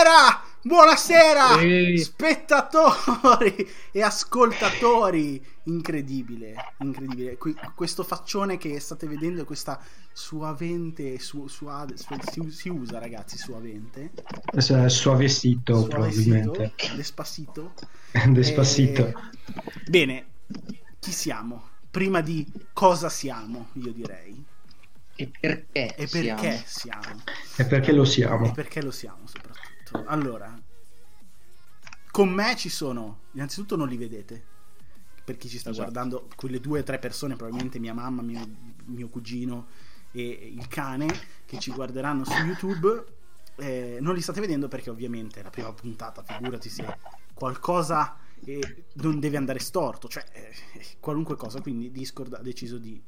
Buonasera! Buonasera! Ehi. Spettatori e ascoltatori! Incredibile, incredibile. Qui, questo faccione che state vedendo, questa suavente, su, suave, si, si, usa ragazzi, suavente. Suavecito, probabilmente. Despacito. Despacito. Eh, bene, chi siamo? Prima di cosa siamo, io direi. E perché? E perché siamo? siamo? E perché lo siamo? E perché lo siamo, soprattutto. Allora, con me ci sono, innanzitutto non li vedete, per chi ci sta esatto. guardando, quelle due o tre persone, probabilmente mia mamma, mio, mio cugino e il cane, che ci guarderanno su YouTube. Eh, non li state vedendo perché ovviamente è la prima puntata, figurati se qualcosa eh, non deve andare storto, cioè eh, qualunque cosa, quindi Discord ha deciso di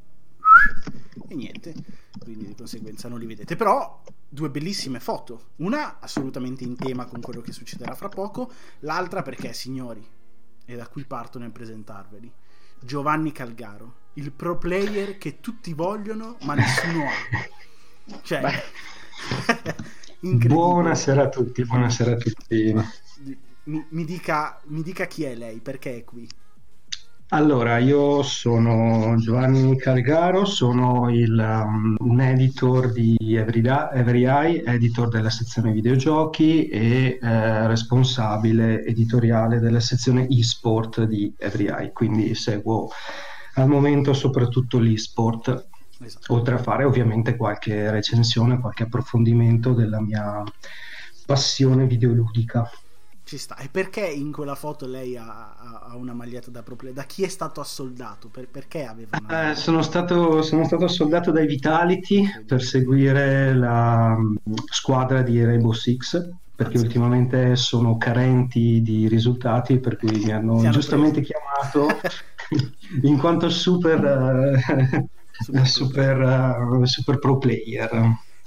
e niente, quindi di conseguenza non li vedete. Però due bellissime foto, una assolutamente in tema con quello che succederà fra poco, l'altra perché, signori, e da qui parto nel presentarveli, Giovanni Calgaro, il pro player che tutti vogliono ma nessuno ha. Cioè, buonasera a tutti, buonasera a tutti. Mi, mi, dica, mi dica chi è lei, perché è qui. Allora, io sono Giovanni Calgaro, sono il, um, un editor di Every, editor della sezione videogiochi e eh, responsabile editoriale della sezione eSport di Every quindi seguo al momento soprattutto l'eSport, esatto. oltre a fare ovviamente qualche recensione, qualche approfondimento della mia passione videoludica. Ci sta. E perché in quella foto lei ha, ha una maglietta da pro Da chi è stato assoldato? Per, perché aveva una... eh, sono, stato, sono stato assoldato dai Vitality per seguire la um, squadra di Rainbow Six perché Anzi. ultimamente sono carenti di risultati per cui mi hanno Siamo giustamente presi. chiamato in quanto super, uh, super, super, uh, super pro player.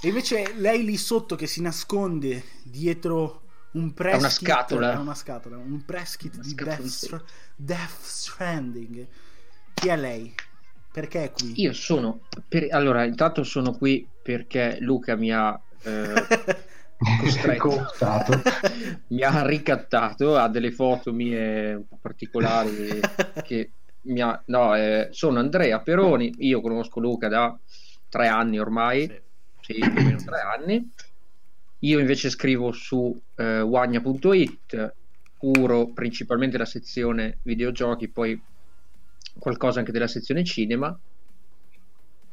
E invece lei lì sotto che si nasconde dietro un press è una scatola. È una scatola, un press kit di Death, Death Stranding. Chi è lei? Perché è qui? Io sono. Per... Allora, intanto sono qui perché Luca mi ha. Eh, costretto, mi ha ricattato ha delle foto mie un po' particolari che mi ha, no, eh, sono Andrea Peroni io conosco Luca da tre anni ormai sì, sì più o meno tre anni io invece scrivo su eh, wagna.it, curo principalmente la sezione videogiochi, poi qualcosa anche della sezione cinema.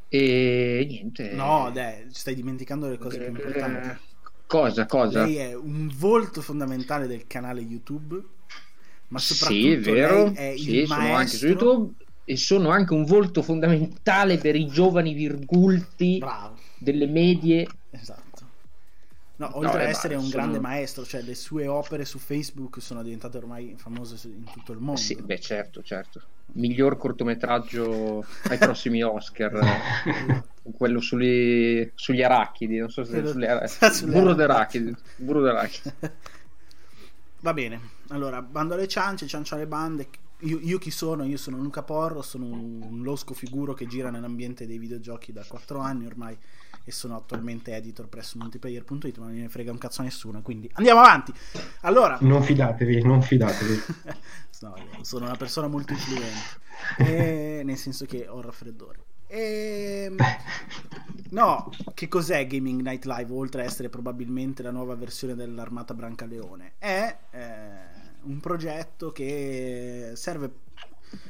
E niente. No, dai, stai dimenticando le cose più importanti. Eh, cosa, cosa? Lei è un volto fondamentale del canale YouTube, ma soprattutto sì, è vero. è sì, sono maestro... anche su YouTube e sono anche un volto fondamentale per i giovani virgulti Bravo. delle medie esatto. No, oltre no, ad essere un grande maestro, cioè le sue opere su Facebook sono diventate ormai famose in tutto il mondo. Sì, beh, certo, certo. Miglior cortometraggio ai prossimi Oscar, quello sugli, sugli arachidi, non so se sulle, sulle burro d'arachidi, burro d'arachidi. Va bene, allora, bando alle ciance, ciancia alle bande. Io, io, chi sono? Io sono Luca Porro, sono un, un losco figuro che gira nell'ambiente dei videogiochi da 4 anni ormai e sono attualmente editor presso multiplayer.it ma non ne frega un cazzo a nessuno quindi andiamo avanti. Allora non fidatevi non fidatevi. No, sono una persona molto influente. E, nel senso che ho raffreddore. E... Ehm, no, che cos'è Gaming Night Live oltre a essere probabilmente la nuova versione dell'Armata Brancaleone? È eh, un progetto che serve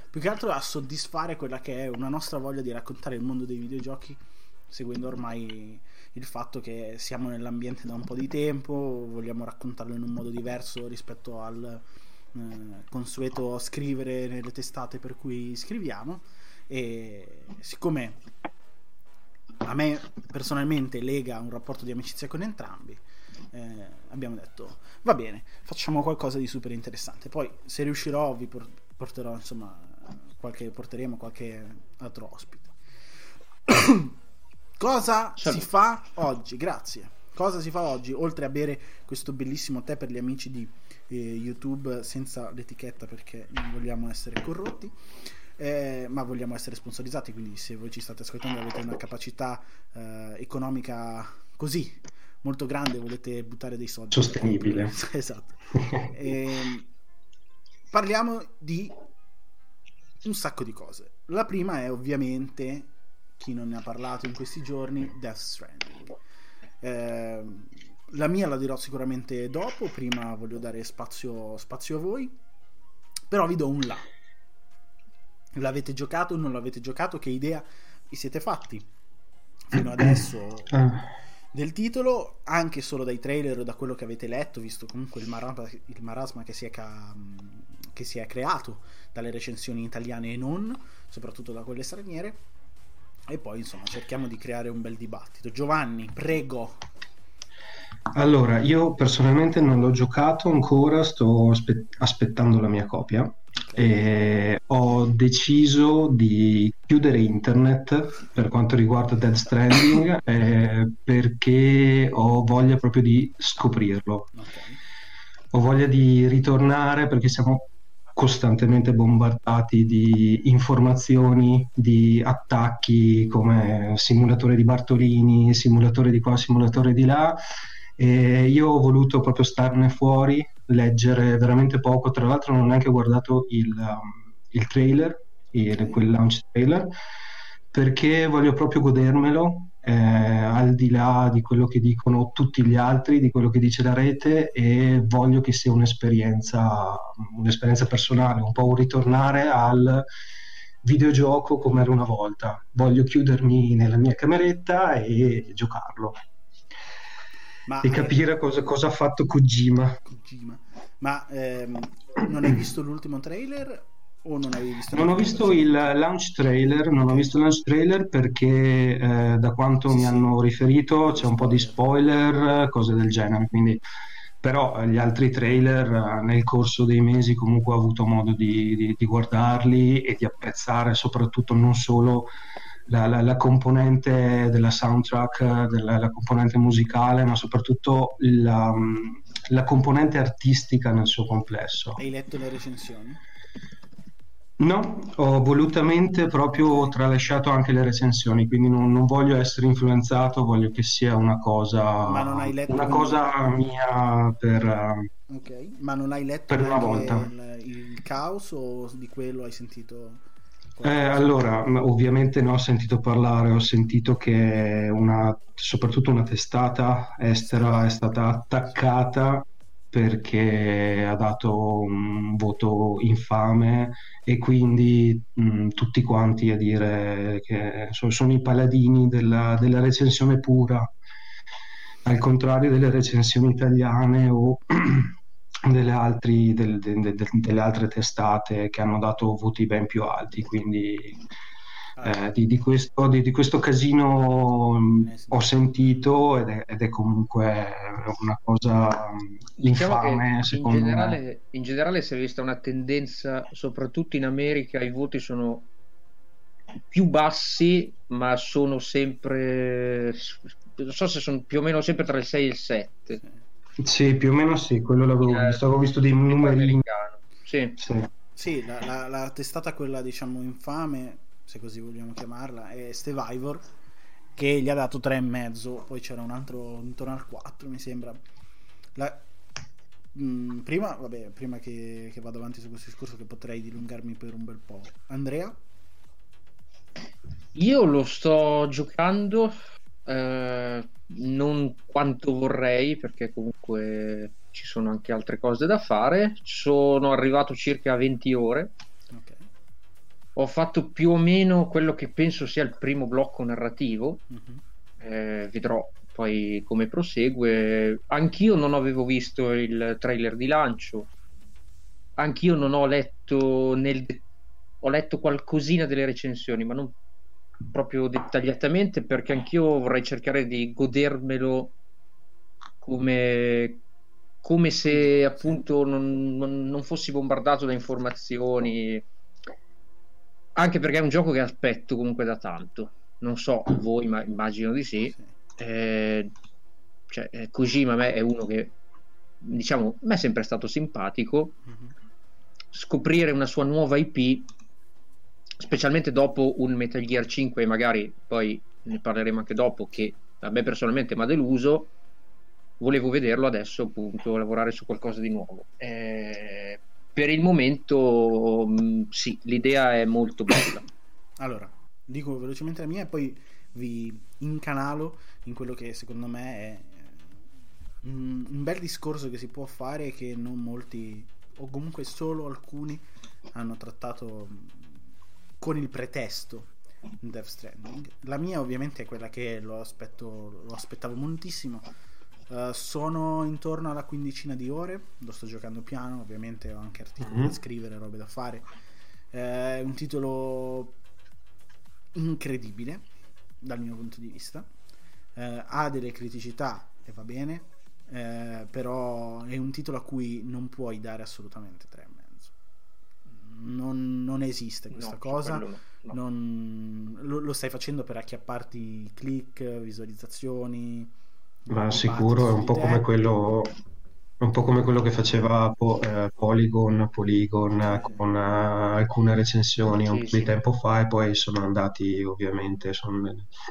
più che altro a soddisfare quella che è una nostra voglia di raccontare il mondo dei videogiochi seguendo ormai il fatto che siamo nell'ambiente da un po' di tempo, vogliamo raccontarlo in un modo diverso rispetto al eh, consueto scrivere nelle testate per cui scriviamo. E siccome a me personalmente lega un rapporto di amicizia con entrambi eh, abbiamo detto va bene facciamo qualcosa di super interessante. Poi se riuscirò vi porterò insomma qualche, porteremo qualche altro ospite Cosa Salve. si fa oggi? Grazie. Cosa si fa oggi? Oltre a bere questo bellissimo tè per gli amici di eh, YouTube senza l'etichetta perché non vogliamo essere corrotti. Eh, ma vogliamo essere sponsorizzati quindi se voi ci state ascoltando avete una capacità eh, economica così molto grande volete buttare dei soldi. Sostenibile. esatto. e, ehm, parliamo di un sacco di cose. La prima è ovviamente, chi non ne ha parlato in questi giorni, Death Stranding. Eh, la mia la dirò sicuramente dopo, prima voglio dare spazio, spazio a voi, però vi do un là. L'avete giocato o non l'avete giocato? Che idea vi siete fatti fino adesso ah. del titolo? Anche solo dai trailer o da quello che avete letto, visto comunque il marasma, il marasma che, si ca... che si è creato dalle recensioni italiane e non, soprattutto da quelle straniere. E poi insomma cerchiamo di creare un bel dibattito. Giovanni, prego. Allora, io personalmente non l'ho giocato ancora, sto aspe- aspettando la mia copia e ho deciso di chiudere internet per quanto riguarda Dead Stranding eh, perché ho voglia proprio di scoprirlo. Okay. Ho voglia di ritornare perché siamo costantemente bombardati di informazioni, di attacchi come simulatore di Bartolini, simulatore di qua, simulatore di là. E io ho voluto proprio starne fuori, leggere veramente poco, tra l'altro non ho neanche guardato il, um, il trailer, il, quel launch trailer, perché voglio proprio godermelo, eh, al di là di quello che dicono tutti gli altri, di quello che dice la rete e voglio che sia un'esperienza, un'esperienza personale, un po' un ritornare al videogioco come era una volta. Voglio chiudermi nella mia cameretta e giocarlo. Ma, e capire cosa, cosa, ha fatto Kojima. Kojima. Ma ehm, non hai visto l'ultimo trailer? O non hai visto non ho visto il launch trailer, non ho visto il launch trailer perché eh, da quanto sì, mi sì. hanno riferito c'è un po' di spoiler, cose del genere, quindi però gli altri trailer eh, nel corso dei mesi comunque ho avuto modo di, di, di guardarli e di apprezzare soprattutto non solo la, la, la, componente della soundtrack, della, la componente musicale, ma soprattutto la, la componente artistica nel suo complesso. Hai letto le recensioni? No, ho volutamente proprio tralasciato anche le recensioni, quindi non, non voglio essere influenzato, voglio che sia una cosa, una cosa mia per, okay. Ma non hai letto per una volta. Il, il caos o di quello hai sentito? Eh, allora, ovviamente ne ho sentito parlare, ho sentito che una, soprattutto una testata estera è stata attaccata perché ha dato un voto infame e quindi mh, tutti quanti a dire che sono, sono i paladini della, della, recensione pura, al contrario delle recensioni italiane o delle, altri, del, de, de, de, delle altre testate che hanno dato voti ben più alti. Quindi. Eh, di, di, questo, di, di, questo, casino eh, ho sentito ed è, ed è, comunque una cosa diciamo infame. In generale, in generale si è vista una tendenza, soprattutto in America, i voti sono più bassi, ma sono sempre non so se sono più o meno sempre tra il 6 e il 7. Sì, più o meno sì, quello l'avevo eh, visto, avevo visto dei numeri. Sì, sì. sì la, la, la, testata quella diciamo infame, se così vogliamo chiamarla, è Stevivor, che gli ha dato 3,5, poi c'era un altro intorno al 4 mi sembra. La, mm, prima, vabbè, prima che, che vado avanti su questo discorso che potrei dilungarmi per un bel po'. Andrea? Io lo sto giocando eh, non quanto vorrei perché comunque ci sono anche altre cose da fare. Sono arrivato circa a 20 ore. Ho fatto più o meno quello che penso sia il primo blocco narrativo. Mm-hmm. Eh, vedrò poi come prosegue. Anch'io non avevo visto il trailer di lancio. Anch'io non ho letto nel ho letto qualcosina delle recensioni, ma non proprio dettagliatamente perché anch'io vorrei cercare di godermelo come, come se appunto non, non, non, fossi bombardato da informazioni anche perché è un gioco che aspetto comunque da tanto. Non so voi ma immagino di sì. Eh, cioè, eh, Kojima a me è uno che diciamo a me è sempre stato simpatico. Mm-hmm. scoprire una sua nuova IP specialmente dopo un Metal Gear 5, magari poi ne parleremo anche dopo, che a me personalmente mi ha deluso, volevo vederlo adesso appunto lavorare su qualcosa di nuovo. Eh, per il momento mm, sì l'idea è molto bella allora dico velocemente la mia e poi vi incanalo in quello che secondo me è mm, un bel discorso che si può fare e che non molti o comunque solo alcuni hanno trattato con il pretesto in Death Stranding. La mia ovviamente è quella che lo, aspetto, lo aspettavo moltissimo. Uh, sono intorno alla quindicina di ore, lo sto giocando piano, ovviamente ho anche articoli mm-hmm. da scrivere, robe da fare. Uh, è un titolo incredibile dal mio punto di vista. Uh, ha delle criticità e va bene, però è un titolo a cui non puoi dare assolutamente 3 non, non esiste questa no, cosa. No, no. Non, lo, lo, stai facendo per acchiapparti click, visualizzazioni. Ma sicuro è un po' come quello. Un po' come quello che faceva po- eh, Polygon, Polygon eh. con uh, alcune recensioni sì, un po' sì. di tempo fa e poi sono andati ovviamente, sono,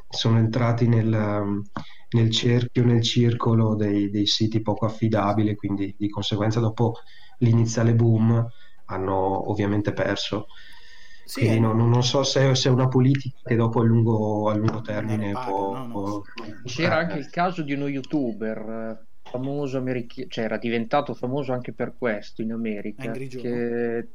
sono entrati nel, nel, cerchio, nel circolo dei, dei siti poco affidabili, quindi di conseguenza dopo l'iniziale boom hanno ovviamente perso. Sì, Quindi non, non, so se, se, è una politica che dopo a lungo, a lungo termine paga, può, no, no. può, C'era anche il caso di uno youtuber eh, famoso americano, cioè era diventato famoso anche per questo in America. Che...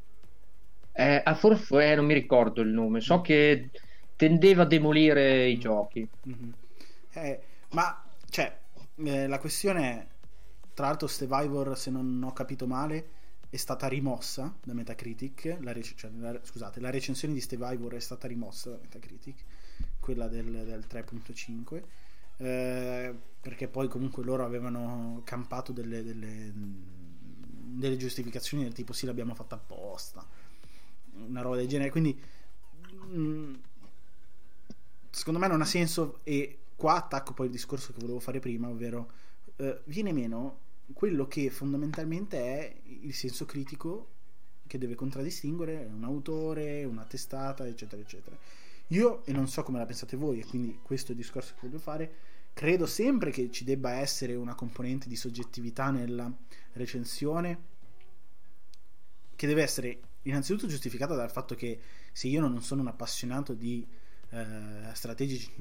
Eh, ah, forse eh, non mi ricordo il nome, so che tendeva a demolire i giochi. Mm-hmm. Eh, ma cioè, eh, la questione è, tra l'altro, Survivor, se non ho capito male, è stata rimossa da Metacritic, la, rec- cioè, la, scusate, la recensione di Steve Ivor è stata rimossa da Metacritic, quella del, del 3.5, eh, perché poi comunque loro avevano campato delle, delle, delle, giustificazioni del tipo sì l'abbiamo fatta apposta, una roba del genere, quindi mh, mm, secondo me non ha senso e qua attacco poi il discorso che volevo fare prima, ovvero eh, viene meno quello che fondamentalmente è il senso critico che deve contraddistinguere un autore, una testata, eccetera, eccetera. Io, e non so come la pensate voi, e quindi questo è il discorso che voglio fare, credo sempre che ci debba essere una componente di soggettività nella recensione che deve essere innanzitutto giustificata dal fatto che se io non sono un appassionato di eh, strategici,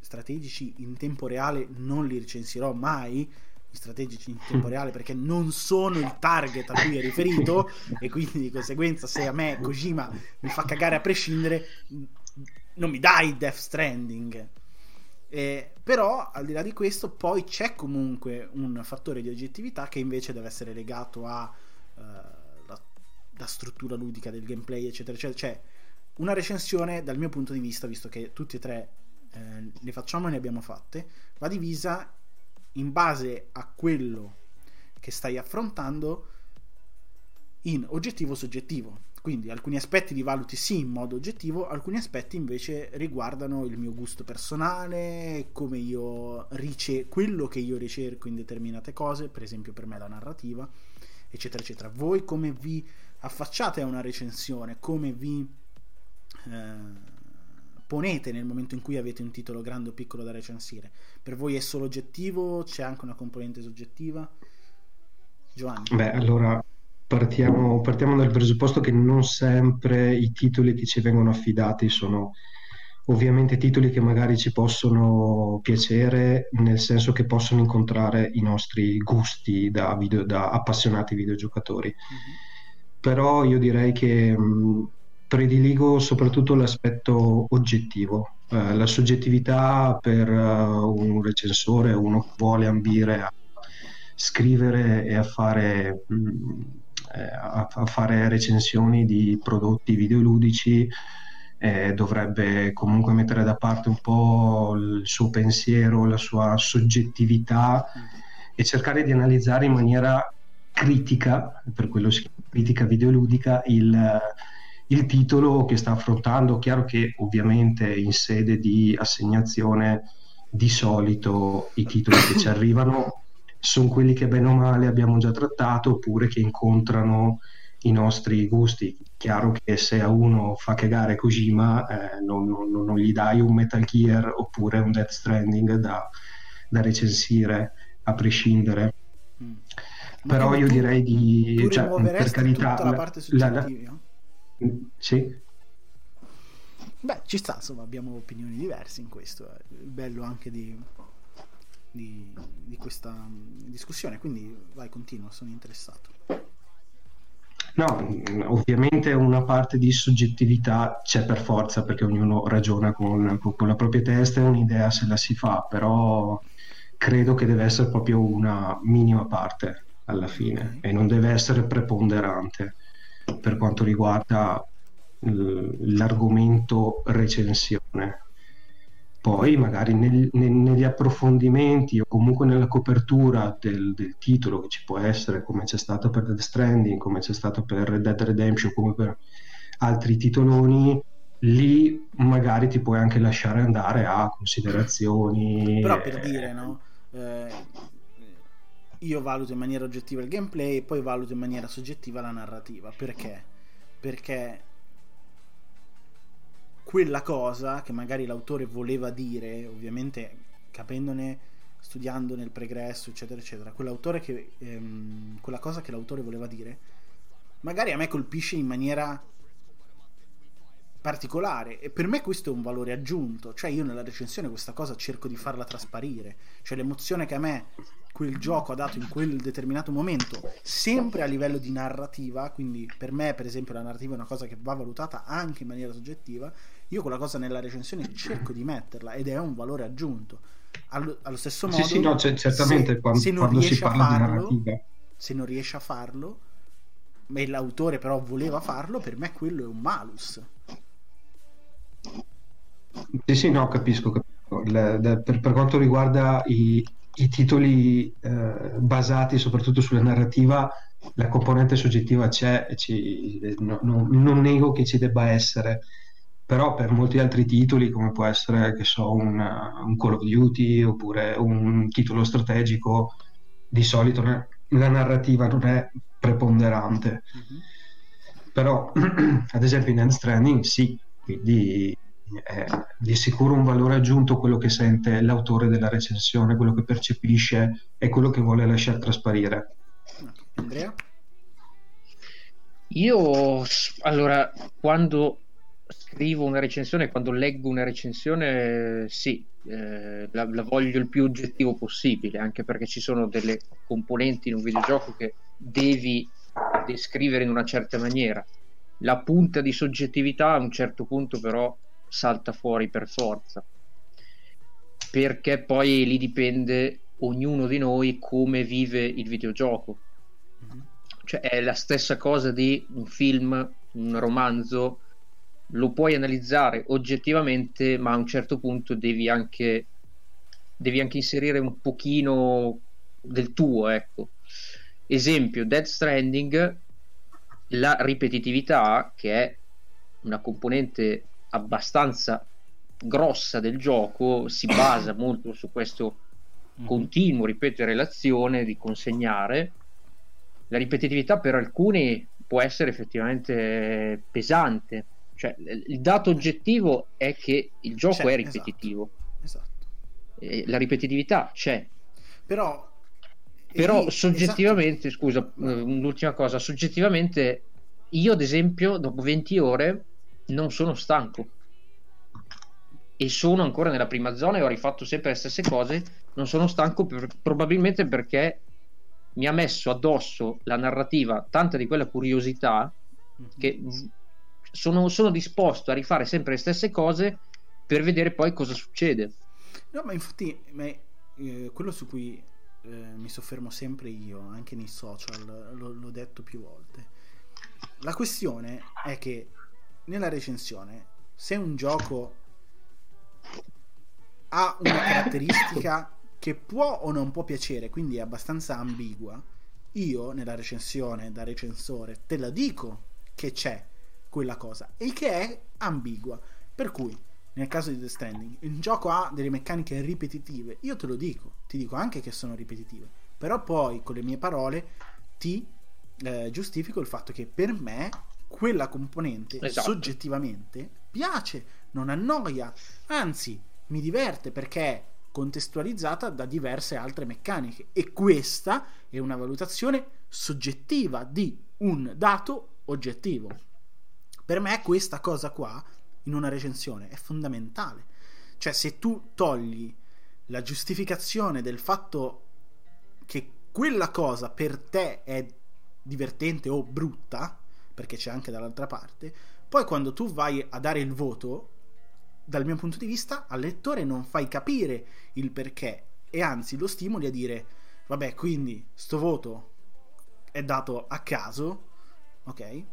strategici in tempo reale non li recensirò mai strategici in tempo reale perché non sono il target a cui è riferito e quindi di conseguenza se a me Kojima mi fa cagare a prescindere non mi dai Death Stranding. Eh, però al di là di questo poi c'è comunque un fattore di oggettività che invece deve essere legato a uh, la, la, struttura ludica del gameplay eccetera eccetera. Cioè una recensione dal mio punto di vista visto che tutti e tre eh, le facciamo e ne abbiamo fatte va divisa in base a quello che stai affrontando in oggettivo soggettivo. Quindi alcuni aspetti li valuti sì in modo oggettivo, alcuni aspetti invece riguardano il mio gusto personale, come io rice- quello che io ricerco in determinate cose, per esempio per me la narrativa, eccetera, eccetera. Voi come vi affacciate a una recensione, come vi eh, ponete nel momento in cui avete un titolo grande o piccolo da recensire? Per voi è solo oggettivo? C'è anche una componente soggettiva? Giovanni. Beh, allora partiamo, partiamo dal presupposto che non sempre i titoli che ci vengono affidati sono ovviamente titoli che magari ci possono piacere nel senso che possono incontrare i nostri gusti da, video, da appassionati videogiocatori. Mm-hmm. Però io direi che mh, prediligo soprattutto l'aspetto oggettivo, eh, la soggettività per uh, un recensore, uno che vuole ambire a scrivere e a fare, mh, mm, eh, a, a fare recensioni di prodotti videoludici eh, dovrebbe comunque mettere da parte un po' il suo pensiero, la sua soggettività e cercare di analizzare in maniera critica, per quello si chiama critica videoludica, il il titolo che sta affrontando. Chiaro che ovviamente in sede di assegnazione di solito i titoli che ci arrivano sono quelli che bene o male abbiamo già trattato oppure che incontrano i nostri gusti. Chiaro che se a uno fa cagare Kojima eh, non, non, non, gli dai un Metal Gear oppure un Death Stranding da, da recensire a prescindere. Mm. Però io tu, direi di... cioè, per carità... La parte soggettiva? La, la... Sì. Beh, ci sta, insomma, abbiamo opinioni diverse in questo. È il bello anche di, di, di questa discussione. Quindi vai, continua, sono interessato. No, ovviamente una parte di soggettività c'è per forza perché ognuno ragiona con, con la propria testa e un'idea se la si fa, però credo che deve essere proprio una minima parte alla fine e non deve essere preponderante per quanto riguarda l'argomento recensione. Poi magari nel, nel, negli approfondimenti o comunque nella copertura del, del, titolo che ci può essere, come c'è stato per Dead Stranding, come c'è stato per Red Dead Redemption, come per altri titoloni, lì magari ti puoi anche lasciare andare a considerazioni. Però per dire, no? Eh, io valuto in maniera oggettiva il gameplay e poi valuto in maniera soggettiva la narrativa. Perché? Perché quella cosa che magari l'autore voleva dire, ovviamente capendone, studiando nel pregresso, eccetera, eccetera, quell'autore che, ehm, quella cosa che l'autore voleva dire, magari a me colpisce in maniera particolare e per me questo è un valore aggiunto cioè io nella recensione questa cosa cerco di farla trasparire cioè l'emozione che a me quel gioco ha dato in quel determinato momento, sempre a livello di narrativa, quindi per me per esempio la narrativa è una cosa che va valutata anche in maniera soggettiva, io quella cosa nella recensione cerco di metterla ed è un valore aggiunto. Allo, allo stesso modo, sì, sì, no, certamente se, quando, se non quando si parla farlo. Se non riesce a farlo, e l'autore però voleva farlo, per me quello è un malus. Sì, sì, no, capisco. capisco. Le, de, per, per, quanto riguarda i, i titoli eh, basati soprattutto sulla narrativa, la componente soggettiva c'è, ci, no, no, non nego che ci debba essere, però per molti altri titoli, come può essere che so, un, un Call of Duty oppure un titolo strategico, di solito la narrativa non è preponderante. Mm-hmm. Però, ad esempio, in End Stranding sì, quindi è di sicuro un valore aggiunto quello che sente l'autore della recensione, quello che percepisce e quello che vuole lasciare trasparire. Andrea? Io allora quando scrivo una recensione, quando leggo una recensione, sì, eh, la, la, voglio il più oggettivo possibile, anche perché ci sono delle componenti in un videogioco che devi descrivere in una certa maniera. La punta di soggettività a un certo punto però salta fuori per forza. Perché poi lì dipende ognuno di noi come vive il videogioco. Mm-hmm. cioè è la stessa cosa di un film un romanzo lo puoi analizzare oggettivamente ma a un certo punto devi anche devi anche inserire un pochino del tuo ecco. Esempio Dead Stranding la ripetitività che è una componente abbastanza grossa del gioco si basa molto su questo mhm. continuo ripetere l'azione di consegnare la ripetitività per alcuni può essere effettivamente pesante cioè il dato oggettivo è che il gioco c'è, è esatto. ripetitivo esatto, esatto. la ripetitività c'è però però lì, soggettivamente esatto. scusa un'ultima cosa soggettivamente io ad esempio dopo 20 ore non sono stanco e sono ancora nella prima zona e ho rifatto sempre le stesse cose, non sono stanco per, probabilmente perché mi ha messo addosso la narrativa tanta di quella curiosità mm-hmm. che sono, sono, disposto a rifare sempre le stesse cose per vedere poi cosa succede. No, ma infatti ma, eh, quello su cui eh, mi soffermo sempre io, anche nei social, lo, l'ho detto più volte. La questione è che nella recensione, se un gioco ha una caratteristica che può o non può piacere, quindi è abbastanza ambigua, io nella recensione da recensore te la dico che c'è quella cosa e che è ambigua. Per cui, nel caso di The Stranding, il gioco ha delle meccaniche ripetitive, io te lo dico, ti dico anche che sono ripetitive, però poi con le mie parole ti eh, giustifico il fatto che per me quella componente esatto. soggettivamente piace, non annoia, anzi mi diverte perché contestualizzata da diverse altre meccaniche e questa è una valutazione soggettiva di un dato oggettivo. Per me questa cosa qua in una recensione è fondamentale. Cioè se tu togli la giustificazione del fatto che quella cosa per te è divertente o brutta, perché c'è anche dall'altra parte, poi quando tu vai a dare il voto, dal mio punto di vista, al lettore non fai capire il perché e anzi lo stimoli a dire, vabbè, quindi sto voto è dato a caso, ok?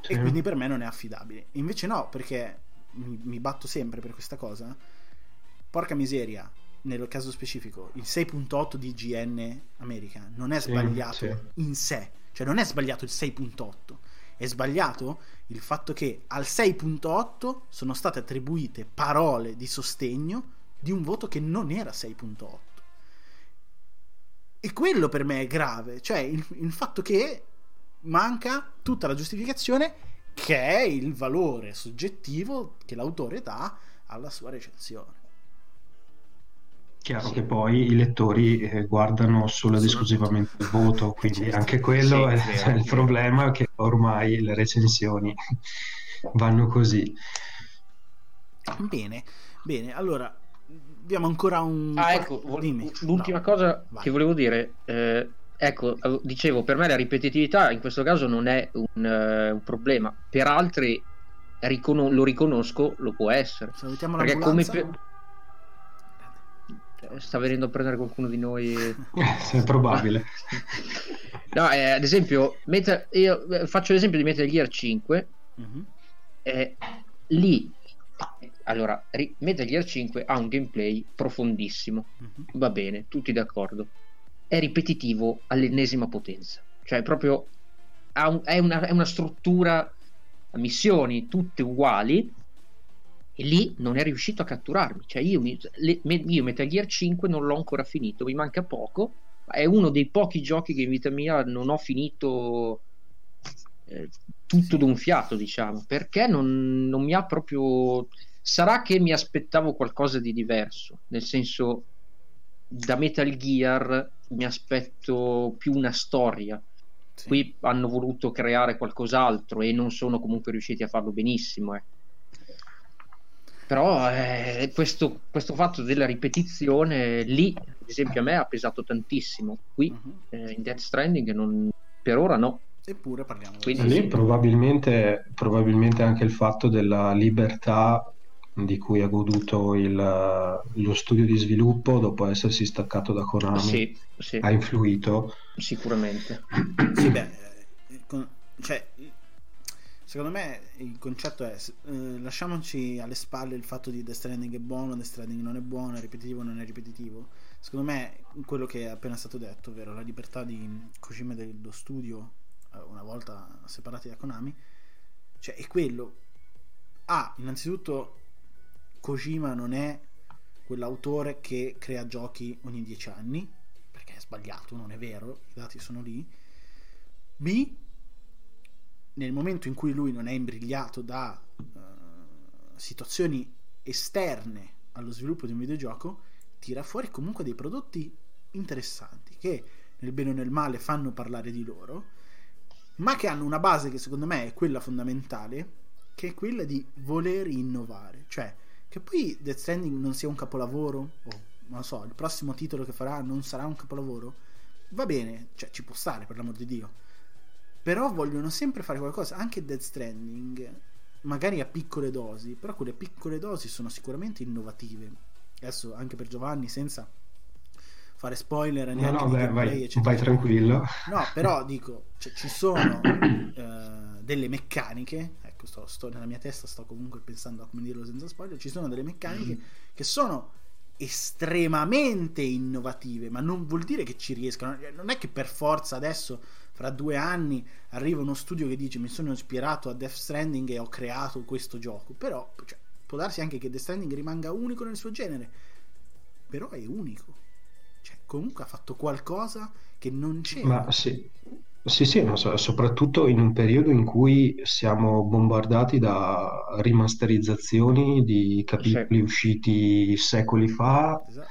Sì. E quindi per me non è affidabile. Invece no, perché mi, mi batto sempre per questa cosa. Porca miseria, nel caso specifico, il 6.8 di GN America non è sbagliato sì, sì. in sé, cioè non è sbagliato il 6.8, è sbagliato il fatto che al 6.8 sono state attribuite parole di sostegno di un voto che non era 6.8. E quello per me è grave, cioè il, il fatto che manca tutta la giustificazione che è il valore soggettivo che l'autore dà alla sua recensione. Chiaro sì. che poi i lettori eh, guardano solo ed esclusivamente il voto, quindi certo. anche quello sì, è, è, il problema che ormai le recensioni vanno così. Bene, bene, allora abbiamo ancora un... Ah, ecco, Dimmi. l'ultima no. cosa Vai. che volevo dire, eh, ecco, dicevo, per me la ripetitività in questo caso non è un, uh, un problema, per altri riconos- lo riconosco, lo può essere. Salutiamo Perché come cioè, sta venendo a prendere qualcuno di noi. è probabile. no, eh, ad esempio, Metal, io eh, faccio l'esempio di Metal Gear 5. Uh-huh. Eh, lì, allora, Metal Gear 5 ha un gameplay profondissimo. Uh-huh. Va bene, tutti d'accordo. È ripetitivo all'ennesima potenza. Cioè, proprio un, è, una, è una struttura a missioni tutte uguali e lì non è riuscito a catturarmi. Cioè io, le, io Metal Gear 5 non l'ho ancora finito, mi manca poco. È uno dei pochi giochi che in vita mia non ho finito eh, tutto d'un fiato, diciamo, perché non, non mi ha proprio... Sarà che mi aspettavo qualcosa di diverso, nel senso da Metal Gear mi aspetto più una storia. Sì. Qui hanno voluto creare qualcos'altro e non sono comunque riusciti a farlo benissimo. Eh però eh, questo, questo, fatto della ripetizione lì ad esempio a me ha pesato tantissimo qui uh-huh. eh, in Death Stranding non, per ora no eppure parliamo Quindi, lì probabilmente, probabilmente anche il fatto della libertà di cui ha goduto il, lo studio di sviluppo dopo essersi staccato da Konami sì, sì. ha influito sicuramente sì beh eh, cioè Secondo me il concetto è eh, lasciamoci alle spalle il fatto di Death Stranding è buono, Death Stranding non è buono, è ripetitivo non è ripetitivo. Secondo me quello che è appena stato detto, ovvero la libertà di Kojima dello studio, eh, una volta separati da Konami, cioè è quello. Ah, innanzitutto Kojima non è quell'autore che crea giochi ogni dieci anni, perché è sbagliato, non è vero, i dati sono lì. B nel momento in cui lui non è imbrigliato da uh, situazioni esterne allo sviluppo di un videogioco, tira fuori comunque dei prodotti interessanti che nel bene o nel male fanno parlare di loro, ma che hanno una base che secondo me è quella fondamentale, che è quella di voler innovare, cioè che poi Death Stranding non sia un capolavoro o non so, il prossimo titolo che farà non sarà un capolavoro, va bene, cioè ci può stare per l'amor di Dio però vogliono sempre fare qualcosa, anche Dead Stranding, magari a piccole dosi, però quelle piccole dosi sono sicuramente innovative. Adesso anche per Giovanni, senza fare spoiler, no, no, beh, vai, vai, tranquillo. No, però dico, cioè, ci sono uh, delle meccaniche, sto, sto, nella mia testa sto comunque pensando a come dirlo senza spoiler, ci sono delle meccaniche mm. che sono estremamente innovative, ma non vuol dire che ci riescano, non è che per forza adesso fra due anni arriva uno studio che dice mi sono ispirato a Death Stranding e ho creato questo gioco. Però cioè, può darsi anche che Death Stranding rimanga unico nel suo genere però è unico. Cioè, comunque ha fatto qualcosa che non c'era. Ma sì Sì, sì, no, so- soprattutto in un periodo in cui siamo bombardati da rimasterizzazioni di Sì, capitoli usciti secoli fa Esatto.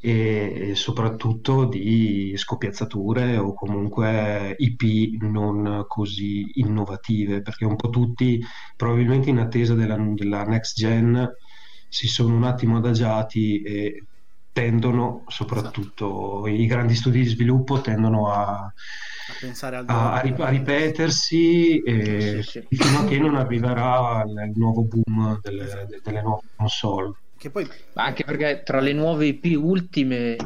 e soprattutto di scoppiazzature o comunque IP non così innovative, perché un po' tutti, probabilmente in attesa della, della next gen, si sono un attimo adagiati e tendono, Esatto. soprattutto i grandi studi di sviluppo, tendono a, A pensare al a- a dopo, ri- a veramente. ripetersi sì, e sì. fino a che non arriverà il, nuovo boom delle, Esatto. delle nuove console. Che poi... Ma anche perché tra le nuove IP ultime,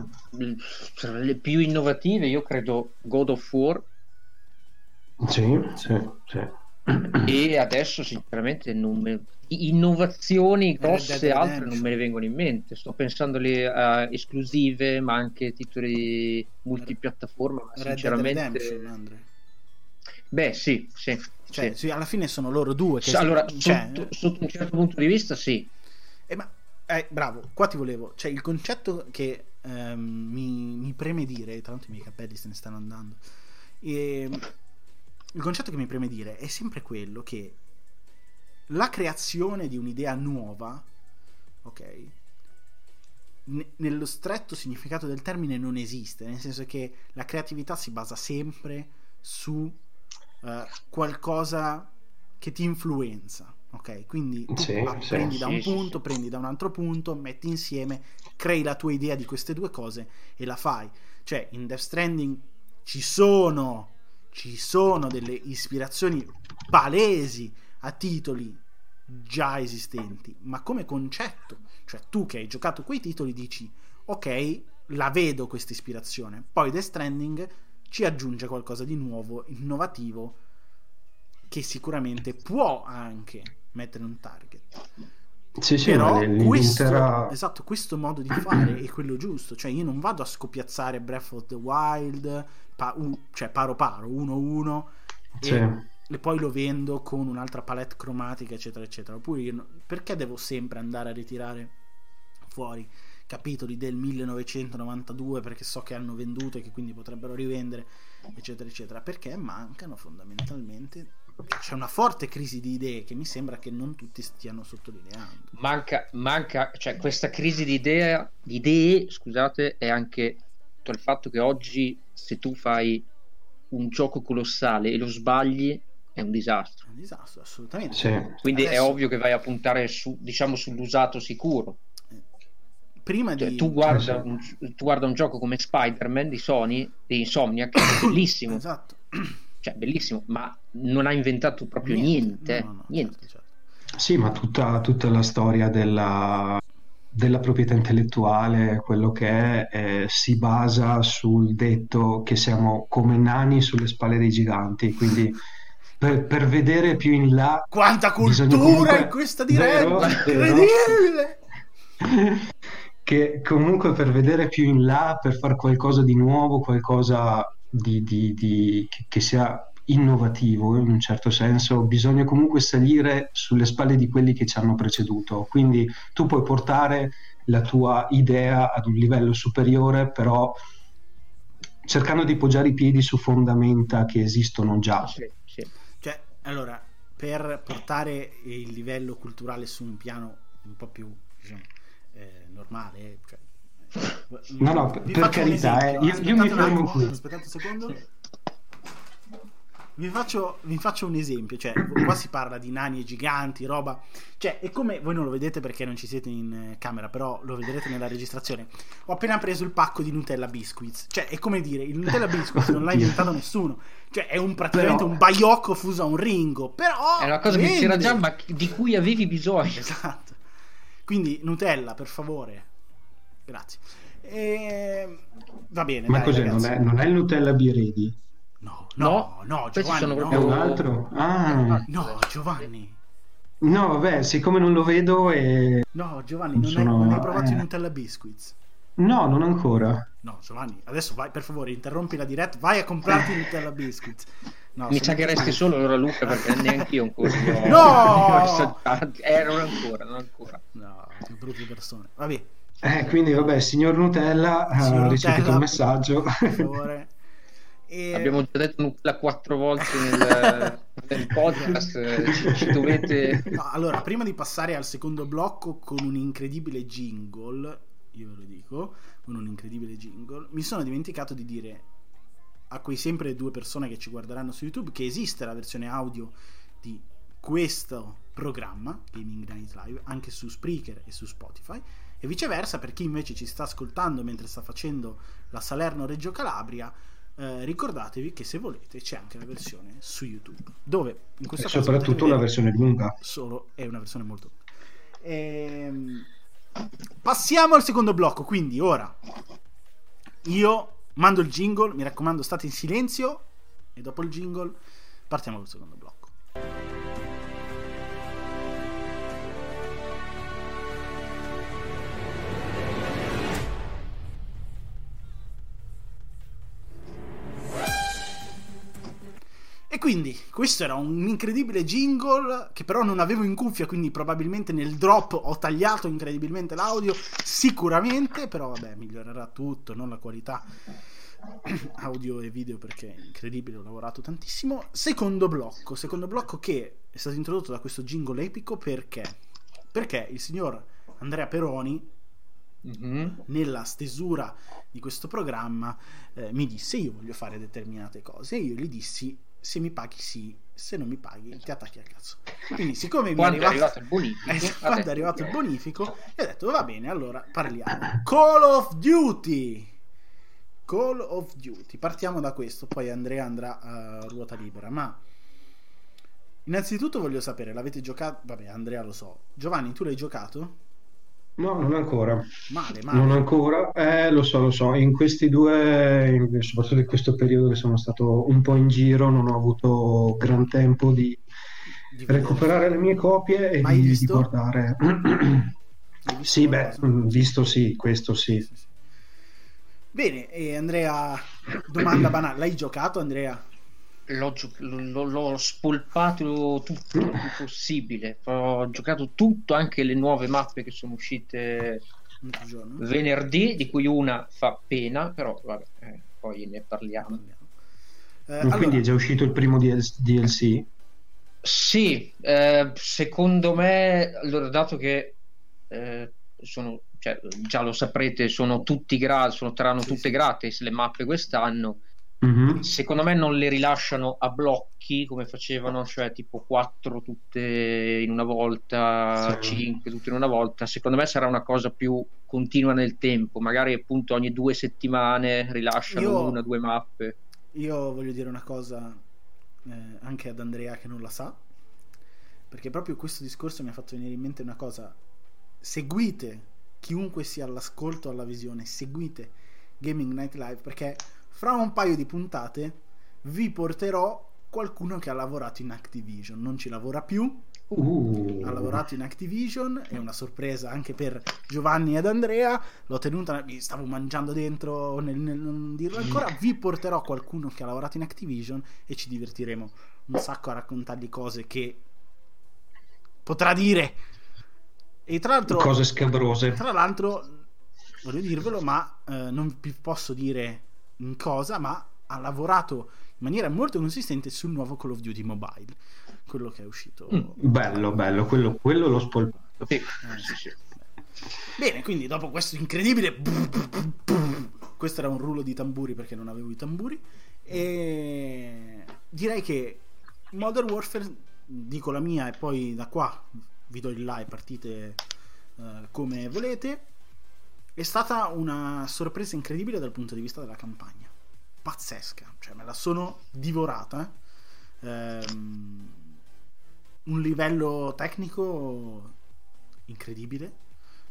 tra le più innovative, io credo God of War Sì, sì, sì. e adesso sinceramente non me- innovazioni Dead grosse altre non me ne vengono in mente. Sto pensando alle eh, esclusive, ma anche titoli multipiattaforma, ma Red Dead sinceramente... Andre. Beh, sì, sì, Cioè, sì. alla fine sono loro due che... Allora, cioè, sotto, sotto un certo punto di vista, sì. eh, ma, eh, bravo, qua ti volevo... Cioè, il concetto che ehm, mi, mi preme dire, tra l'altro i miei capelli se ne stanno andando, e, il concetto che mi preme dire è sempre quello che la creazione di un'idea nuova, ok, ne- nello stretto significato del termine non esiste, nel senso che la creatività si basa sempre su eh, qualcosa che ti influenza, ok? Quindi Sì, ah, sì. prendi da un sì, punto, prendi da un altro punto, metti insieme, crei la tua idea di queste due cose e la fai. Cioè, in Death Stranding ci sono, ci sono delle ispirazioni palesi a titoli già esistenti, ma come concetto, cioè tu che hai giocato quei titoli dici ok, la vedo questa ispirazione. Poi Death Stranding ci aggiunge qualcosa di nuovo, innovativo, che sicuramente può anche mettere un target. Sì, sì, Però questo, esatto, questo modo di fare è quello giusto. Cioè, io non vado a scoppiazzare Breath of the Wild, pa- u- cioè paro paro, 1-1, Sì. E, poi lo vendo con un'altra palette cromatica, eccetera, eccetera. Oppure io perché devo sempre andare a ritirare fuori capitoli del 1992 perché so che hanno venduto e che quindi potrebbero rivendere, eccetera, eccetera? Perché mancano fondamentalmente. C'è una forte crisi di idee che mi sembra che non tutti stiano sottolineando. Manca, manca, cioè questa crisi di, idea, di idee, scusate, è anche il fatto che oggi se tu fai un gioco colossale e lo sbagli è un disastro. È un disastro, assolutamente. Sì. Quindi è Adesso- ovvio che vai a puntare su, diciamo, sull'usato sicuro. Prima Cioè, di... tu, guarda Sì, un, tu guarda un gioco come Spider-Man di Sony, di Insomniac, che è bellissimo, Esatto. cioè bellissimo, ma non ha inventato proprio niente, No, no, no, niente. certo, certo. Sì, ma tutta, tutta la storia della, della proprietà intellettuale, quello che è, eh, si basa sul detto che siamo come nani sulle spalle dei giganti, quindi per, per vedere più in là Quanta cultura comunque... in questa diretta! Incredibile! che comunque per vedere più in là, per fare qualcosa di nuovo, qualcosa di, di- di- che, che sia innovativo in un certo senso, bisogna comunque salire sulle spalle di quelli che ci hanno preceduto. Quindi tu puoi portare la tua idea ad un livello superiore, però cercando di poggiare i piedi su fondamenta che esistono già. Sì, allora, per portare il livello culturale su un piano un po' più, diciamo, eh, normale, cioè, No, no, per carità, esempio. eh, io- io mi fermo qui. Aspettate un secondo. Vi faccio, vi faccio un esempio, cioè, qua si parla di nani e giganti, roba, cioè, è come, voi non lo vedete perché non ci siete in eh, camera, però lo vedrete nella registrazione. Ho appena preso il pacco di Nutella Biscuits, cioè, è come dire, il Nutella Biscuits non l'ha inventato nessuno, cioè, è un, praticamente Però- un baiocco fuso a un ringo, però... È una cosa che vende. c'era già, ma di cui avevi bisogno. Esatto. Quindi Nutella, per favore. Grazie. E... Va bene. Ma dai, cos'è? Non è, non è il Nutella Biredi? No, no, Giovanni. sono proprio- un altro? Ah, No, Giovanni. no, vabbè, siccome non lo vedo e... No, Giovanni, Non sono- hai, non hai provato eh. i Nutella Biscuits. No, non ancora. No, Giovanni, adesso vai, per favore, interrompi la diretta, vai a comprarti i Nutella Biscuits. No, Mi sono sa che resti solo allora Luca perché neanche io ancora No! Eh, non ancora, non ancora. No, che brutte persone. Vabbè, Eh, quindi vabbè, signor Nutella ha Signor ricevuto Nutella, il messaggio. per favore. E... Abbiamo già detto nuclea quattro volte nel, nel podcast, ci, ci dovete... No, allora, prima di passare al secondo blocco con un incredibile jingle, io ve lo dico, con un incredibile jingle, mi sono dimenticato di dire a quei sempre due persone che ci guarderanno su YouTube che esiste la versione audio di questo programma, Gaming Night Live, anche su Spreaker e su Spotify e viceversa per chi invece ci sta ascoltando mentre sta facendo la Salerno-Reggio Calabria eh, ricordatevi che se volete c'è anche la versione su YouTube dove in questo e caso soprattutto una versione lunga. Solo è una versione molto lunga. Ehm, passiamo al secondo blocco quindi ora io mando il jingle mi raccomando state in silenzio e dopo il jingle partiamo col secondo blocco quindi questo era un incredibile jingle che però non avevo in cuffia, quindi probabilmente nel drop ho tagliato incredibilmente l'audio, sicuramente, però vabbè, migliorerà tutto, non la qualità audio e video perché è incredibile, ho lavorato tantissimo. Secondo blocco, secondo blocco che è stato introdotto da questo jingle epico perché? Perché il signor Andrea Peroni mm-hmm. nella stesura di questo programma eh, mi disse io voglio fare determinate cose e io gli dissi se mi paghi sì, se non mi paghi ti attacchi al cazzo. Quindi siccome quando mi è arrivato, è arrivato il bonifico, eh, quando è arrivato il bonifico, ho detto va bene, allora parliamo. Call of Duty. Call of Duty. Partiamo da questo, poi Andrea andrà a ruota libera, ma innanzitutto voglio sapere, l'avete giocato? Vabbè, Andrea lo so. Giovanni, tu l'hai giocato? No, non ancora. Male, male. Non ancora. Eh, lo so, lo so. In questi due, soprattutto in questo periodo che sono stato un po' in giro, non ho avuto gran tempo di, di recuperare le mie copie e di, di, guardare. sì, beh, mm, visto sì, questo sì. sì, sì. Bene, e Andrea, domanda banale. L'hai giocato, Andrea? L'ho, l'ho, l'ho spolpato tutto il più possibile. Ho giocato tutto, anche le nuove mappe che sono uscite venerdì, di cui una fa pena, però vabbè, eh, poi ne parliamo. Eh, allora... Quindi è già uscito il primo DLC? Sì, eh, secondo me, allora, dato che eh, sono, cioè, già lo saprete, sono tutti gratis, sono, saranno sì, tutte sì. gratis le mappe quest'anno Mm-hmm. Secondo me non le rilasciano a blocchi come facevano, cioè tipo 4 tutte in una volta, sì. 5 tutte in una volta. Secondo me sarà una cosa più continua nel tempo, magari appunto ogni due settimane rilasciano io, una o due mappe. Io voglio dire una cosa eh, anche ad Andrea che non la sa, perché proprio questo discorso mi ha fatto venire in mente una cosa. Seguite chiunque sia all'ascolto, alla visione, seguite Gaming Night Live perché fra un paio di puntate vi porterò qualcuno che ha lavorato in Activision. Non ci lavora più, Uh. Ha lavorato in Activision, è una sorpresa anche per Giovanni ed Andrea. L'ho tenuta, mi stavo mangiando dentro nel, nel, non dirlo ancora. Vi porterò qualcuno che ha lavorato in Activision e ci divertiremo un sacco a raccontargli cose che potrà dire. E tra l'altro, cose scabrose. Tra l'altro, voglio dirvelo, ma eh, non vi posso dire in cosa, ma ha lavorato in maniera molto consistente sul nuovo Call of Duty Mobile, quello che è uscito. Mm, bello, bello, quello, quello l'ho spolpato. Sì. Eh, sì, sì. Bene, quindi dopo questo incredibile... Questo era un rullo di tamburi perché non avevo i tamburi. E direi che Modern Warfare, dico la mia e poi da qua vi do il live, partite uh, come volete è stata una sorpresa incredibile dal punto di vista della campagna. Pazzesca, cioè me la sono divorata. Ehm, un livello tecnico incredibile,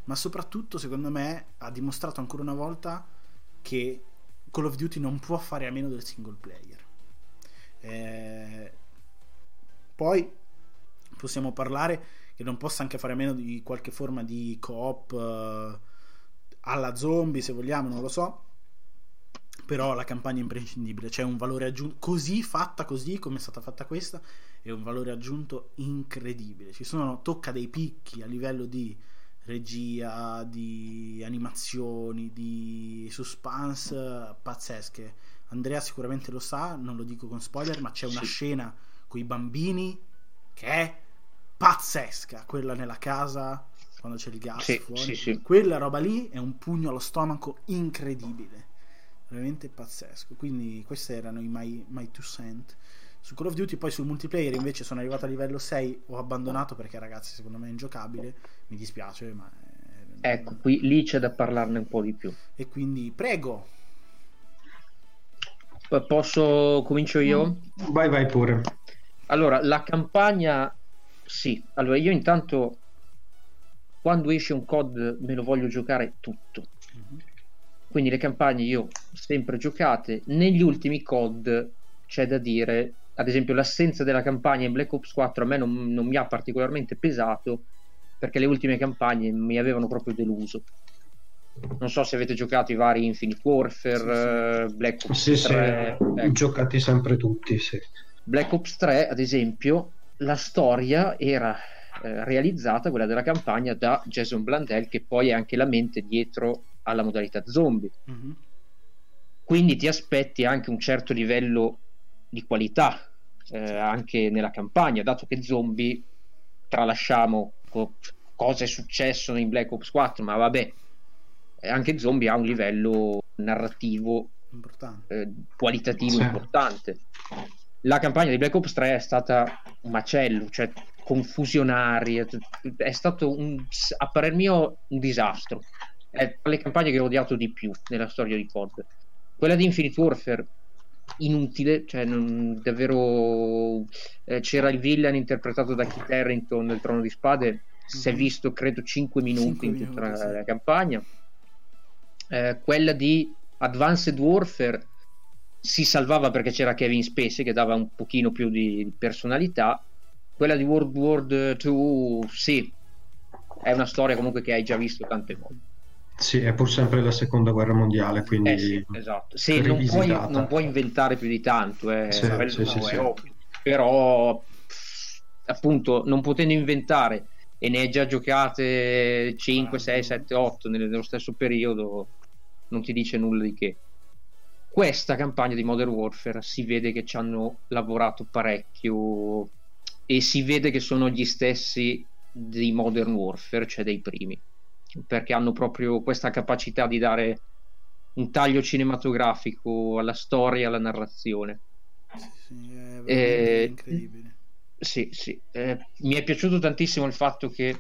ma soprattutto secondo me ha dimostrato ancora una volta che Call of Duty non può fare a meno del single player. Eh, poi possiamo parlare che non possa anche fare a meno di qualche forma di co-op. Eh, alla zombie se vogliamo, non lo so. Però la campagna è imprescindibile, c'è un valore aggiunto così fatta così come è stata fatta questa, è un valore aggiunto incredibile. Ci sono tocca dei picchi a livello di regia, di animazioni, di suspense pazzesche. Andrea sicuramente lo sa, non lo dico con spoiler, ma c'è una sì. scena con i bambini che è pazzesca, quella nella casa quando c'è il gas sì, fuori. Sì, sì. Quella roba lì è un pugno allo stomaco incredibile, veramente pazzesco. Quindi questi erano i my, my two cent. Su Call of Duty poi sul multiplayer invece sono arrivato a livello 6, ho abbandonato perché ragazzi secondo me è ingiocabile, mi dispiace ma... È... Ecco, qui lì c'è da parlarne un po' di più. E quindi prego. Posso comincio io? Vai vai pure. Allora, la campagna sì. Allora, io intanto quando esce un COD me lo voglio giocare tutto. Mm-hmm. Quindi le campagne io sempre giocate. Negli ultimi COD c'è da dire, ad esempio, l'assenza della campagna in Black Ops 4 a me non, non mi ha particolarmente pesato perché le ultime campagne mi avevano proprio deluso. Non so se avete giocato i vari Infinite Warfare, sì, sì. Eh, Black Ops sì, 3. Sì, ecco. giocati sempre tutti, sì. Black Ops 3, ad esempio, la storia era eh, realizzata, quella della campagna, da Jason Blandel, che poi è anche la mente dietro alla modalità zombie. Mm-hmm. Quindi ti aspetti anche un certo livello di qualità eh, anche nella campagna, dato che zombie, tralasciamo co- cosa è successo in Black Ops 4, ma vabbè, eh, anche zombie ha un livello narrativo eh, qualitativo sì. importante. La campagna di Black Ops 3 è stata un macello, cioè confusionaria, è stato un, a parer mio un disastro. È tra le campagne che ho odiato di più nella storia di COD. Quella di Infinite Warfare inutile, cioè non, davvero eh, c'era il villain interpretato da Kit Harrington nel Trono di Spade, mm-hmm. si è mhm. visto credo 5 minuti 5 in tutta minuti, la, sì. la, campagna. Eh, quella di Advanced Warfare si salvava perché c'era Kevin Spacey che dava un pochino più di personalità quella di World War 2 sì è una storia comunque che hai già visto tante volte sì, è pur sempre la seconda guerra mondiale, quindi... Eh sì, esatto. Sì, non puoi, non puoi, inventare più di tanto, eh, sì, sì, sì, sì. però appunto non potendo inventare e ne hai già giocate 5, 6, 7, 8 nello stesso periodo, non ti dice nulla di che. Questa campagna di Modern Warfare si vede che ci hanno lavorato parecchio e si vede che sono gli stessi di Modern Warfare, cioè dei primi, perché hanno proprio questa capacità di dare un taglio cinematografico alla storia alla narrazione. Sì, è eh, incredibile. Sì, sì. Eh, mi è piaciuto tantissimo il fatto che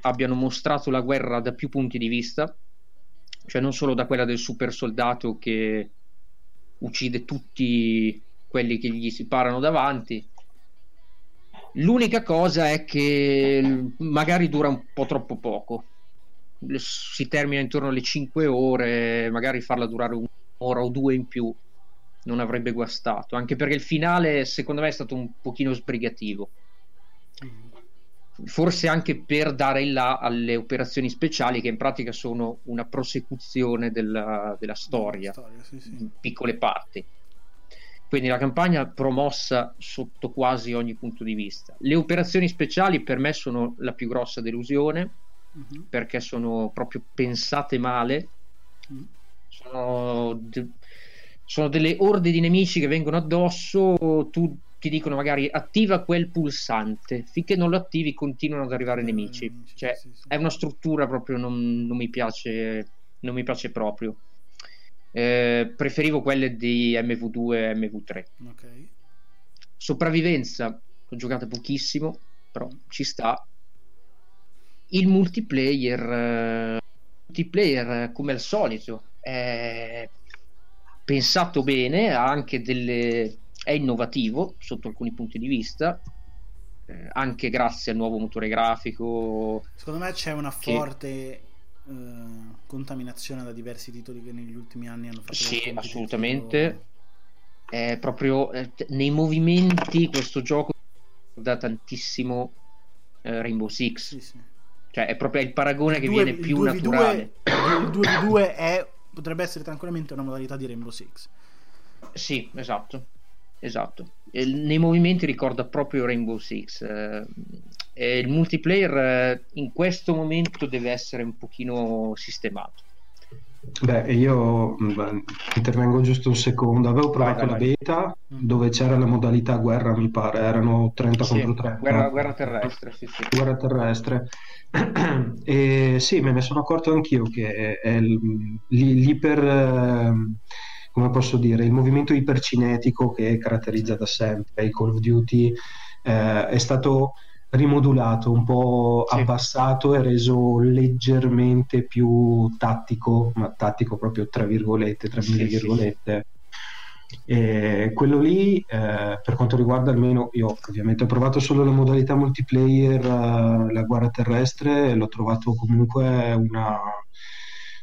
abbiano mostrato la guerra da più punti di vista, cioè non solo da quella del super soldato che uccide tutti quelli che gli si parano davanti, L'unica cosa è che magari dura un po' troppo poco. Si termina intorno alle 5 ore, magari farla durare un'ora o due in più non avrebbe guastato, anche perché il finale secondo me è stato un pochino sbrigativo. Forse anche per dare il là alle operazioni speciali che in pratica sono una prosecuzione della, della storia, storia sì, sì. in piccole parti quindi la campagna promossa sotto quasi ogni punto di vista. Le operazioni speciali per me sono la più grossa delusione uh-huh. perché sono proprio pensate male. Uh-huh. Sono, de- sono, delle orde di nemici che vengono addosso, tu ti dicono magari attiva quel pulsante, finché non lo attivi continuano ad arrivare nemici. nemici cioè, sì, sì. È una struttura proprio non, non mi piace, non mi piace proprio. Eh, preferivo quelle di MV2 e MV3. Okay. Sopravvivenza, ho giocato pochissimo, però ci sta. Il multiplayer, eh, multiplayer come al solito, è pensato bene, ha anche delle... è innovativo sotto alcuni punti di vista, eh, anche grazie al nuovo motore grafico. Secondo me c'è una forte eh, contaminazione da diversi titoli che negli ultimi anni hanno fatto sì assolutamente. È proprio eh, nei movimenti questo gioco da tantissimo eh, Rainbow Six. Sì, sì. cioè è proprio il paragone il che 2, viene più 2v2, naturale. il 2v2 è, potrebbe essere tranquillamente una modalità di Rainbow Six. Sì esatto. Esatto. E nei movimenti ricorda proprio Rainbow Six eh, eh, il multiplayer eh, in questo momento deve essere un pochino sistemato Beh, io beh, intervengo giusto un secondo. Avevo provato vai, vai, la beta vai. dove c'era la modalità guerra, mi pare, erano 30 sì, contro 30. Guerra, guerra terrestre, sì, sì. Guerra terrestre. e sì, me ne sono accorto anch'io che è l'iper, ehm, come posso dire, il movimento ipercinetico che caratterizza da sempre i Call of Duty eh, è stato rimodulato, un po' sì. abbassato e reso leggermente più tattico, ma tattico proprio tra virgolette, tra mille sì, virgolette. Sì. E quello lì, eh, per quanto riguarda almeno, io ovviamente ho provato solo la modalità multiplayer, uh, la guerra terrestre, e l'ho trovato comunque una,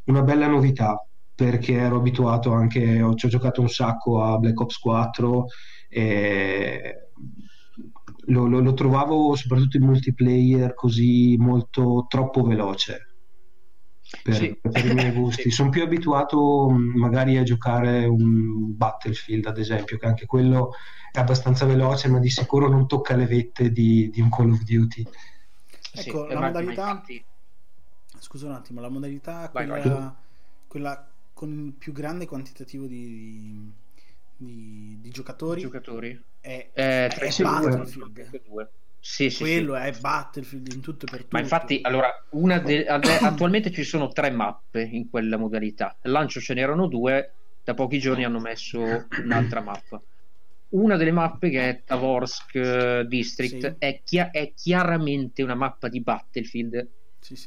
una bella novità perché ero abituato anche, ho, ci ho giocato un sacco a Black Ops 4 e lo, lo, lo, trovavo soprattutto in multiplayer così molto troppo veloce per, sì. per i miei gusti. sì. Sono più abituato magari a giocare un Battlefield, ad esempio, che anche quello è abbastanza veloce, ma di sicuro non tocca le vette di, di un Call of Duty. Ecco, sì, la modalità... Infatti... Scusa un attimo, la modalità quella, quella con il più grande quantitativo di, di, di giocatori, giocatori è, eh, è Battlefield. Sì, sì, quello sì. è Battlefield in tutto e per tutto. Ma infatti, allora, de- attualmente ci sono tre mappe in quella modalità. Al lancio ce n'erano due, da pochi giorni hanno messo un'altra mappa. Una delle mappe che è Tavorsk eh, District è, chi- è, chiaramente una mappa di Battlefield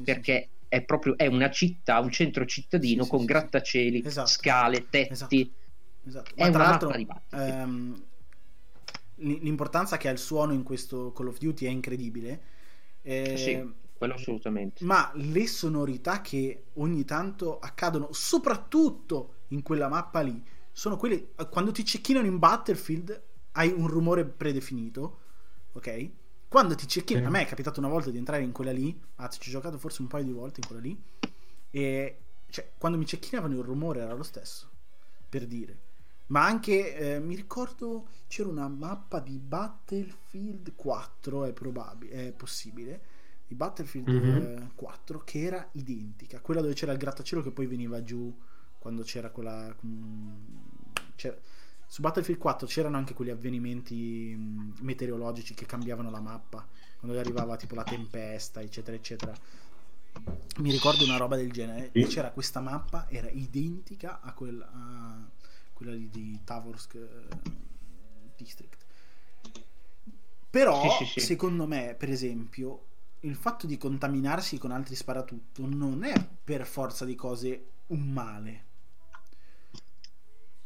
perché è proprio è una città, un centro cittadino con grattacieli, esatto. scale, tetti. Esatto Esatto. Mappa di Battlefield. Ehm, l'importanza che ha il suono in questo Call of Duty è incredibile. Eh, sì, quello assolutamente. Ma le sonorità che ogni tanto accadono, soprattutto in quella mappa lì, sono quelle quando ti cecchinano in Battlefield hai un rumore predefinito, ok? Quando ti cecchinano, sì. a me è capitato una volta di entrare in quella lì, anzi ci ho giocato forse un paio di volte in quella lì, e cioè, quando mi cecchinavano il rumore era lo stesso, per dire ma anche eh, mi ricordo c'era una mappa di Battlefield 4 è probabile è possibile di Battlefield mm-hmm. eh, 4 che era identica quella dove c'era il grattacielo che poi veniva giù quando c'era quella c'era, su Battlefield 4 c'erano anche quegli avvenimenti mh, meteorologici che cambiavano la mappa quando arrivava tipo la tempesta eccetera eccetera mi ricordo una roba del genere e c'era questa mappa era identica a quella a quella di, di Tavorsk eh, District. Però, sì, sì, sì. secondo me, per esempio, il fatto di contaminarsi con altri sparatutto non è per forza di cose un male.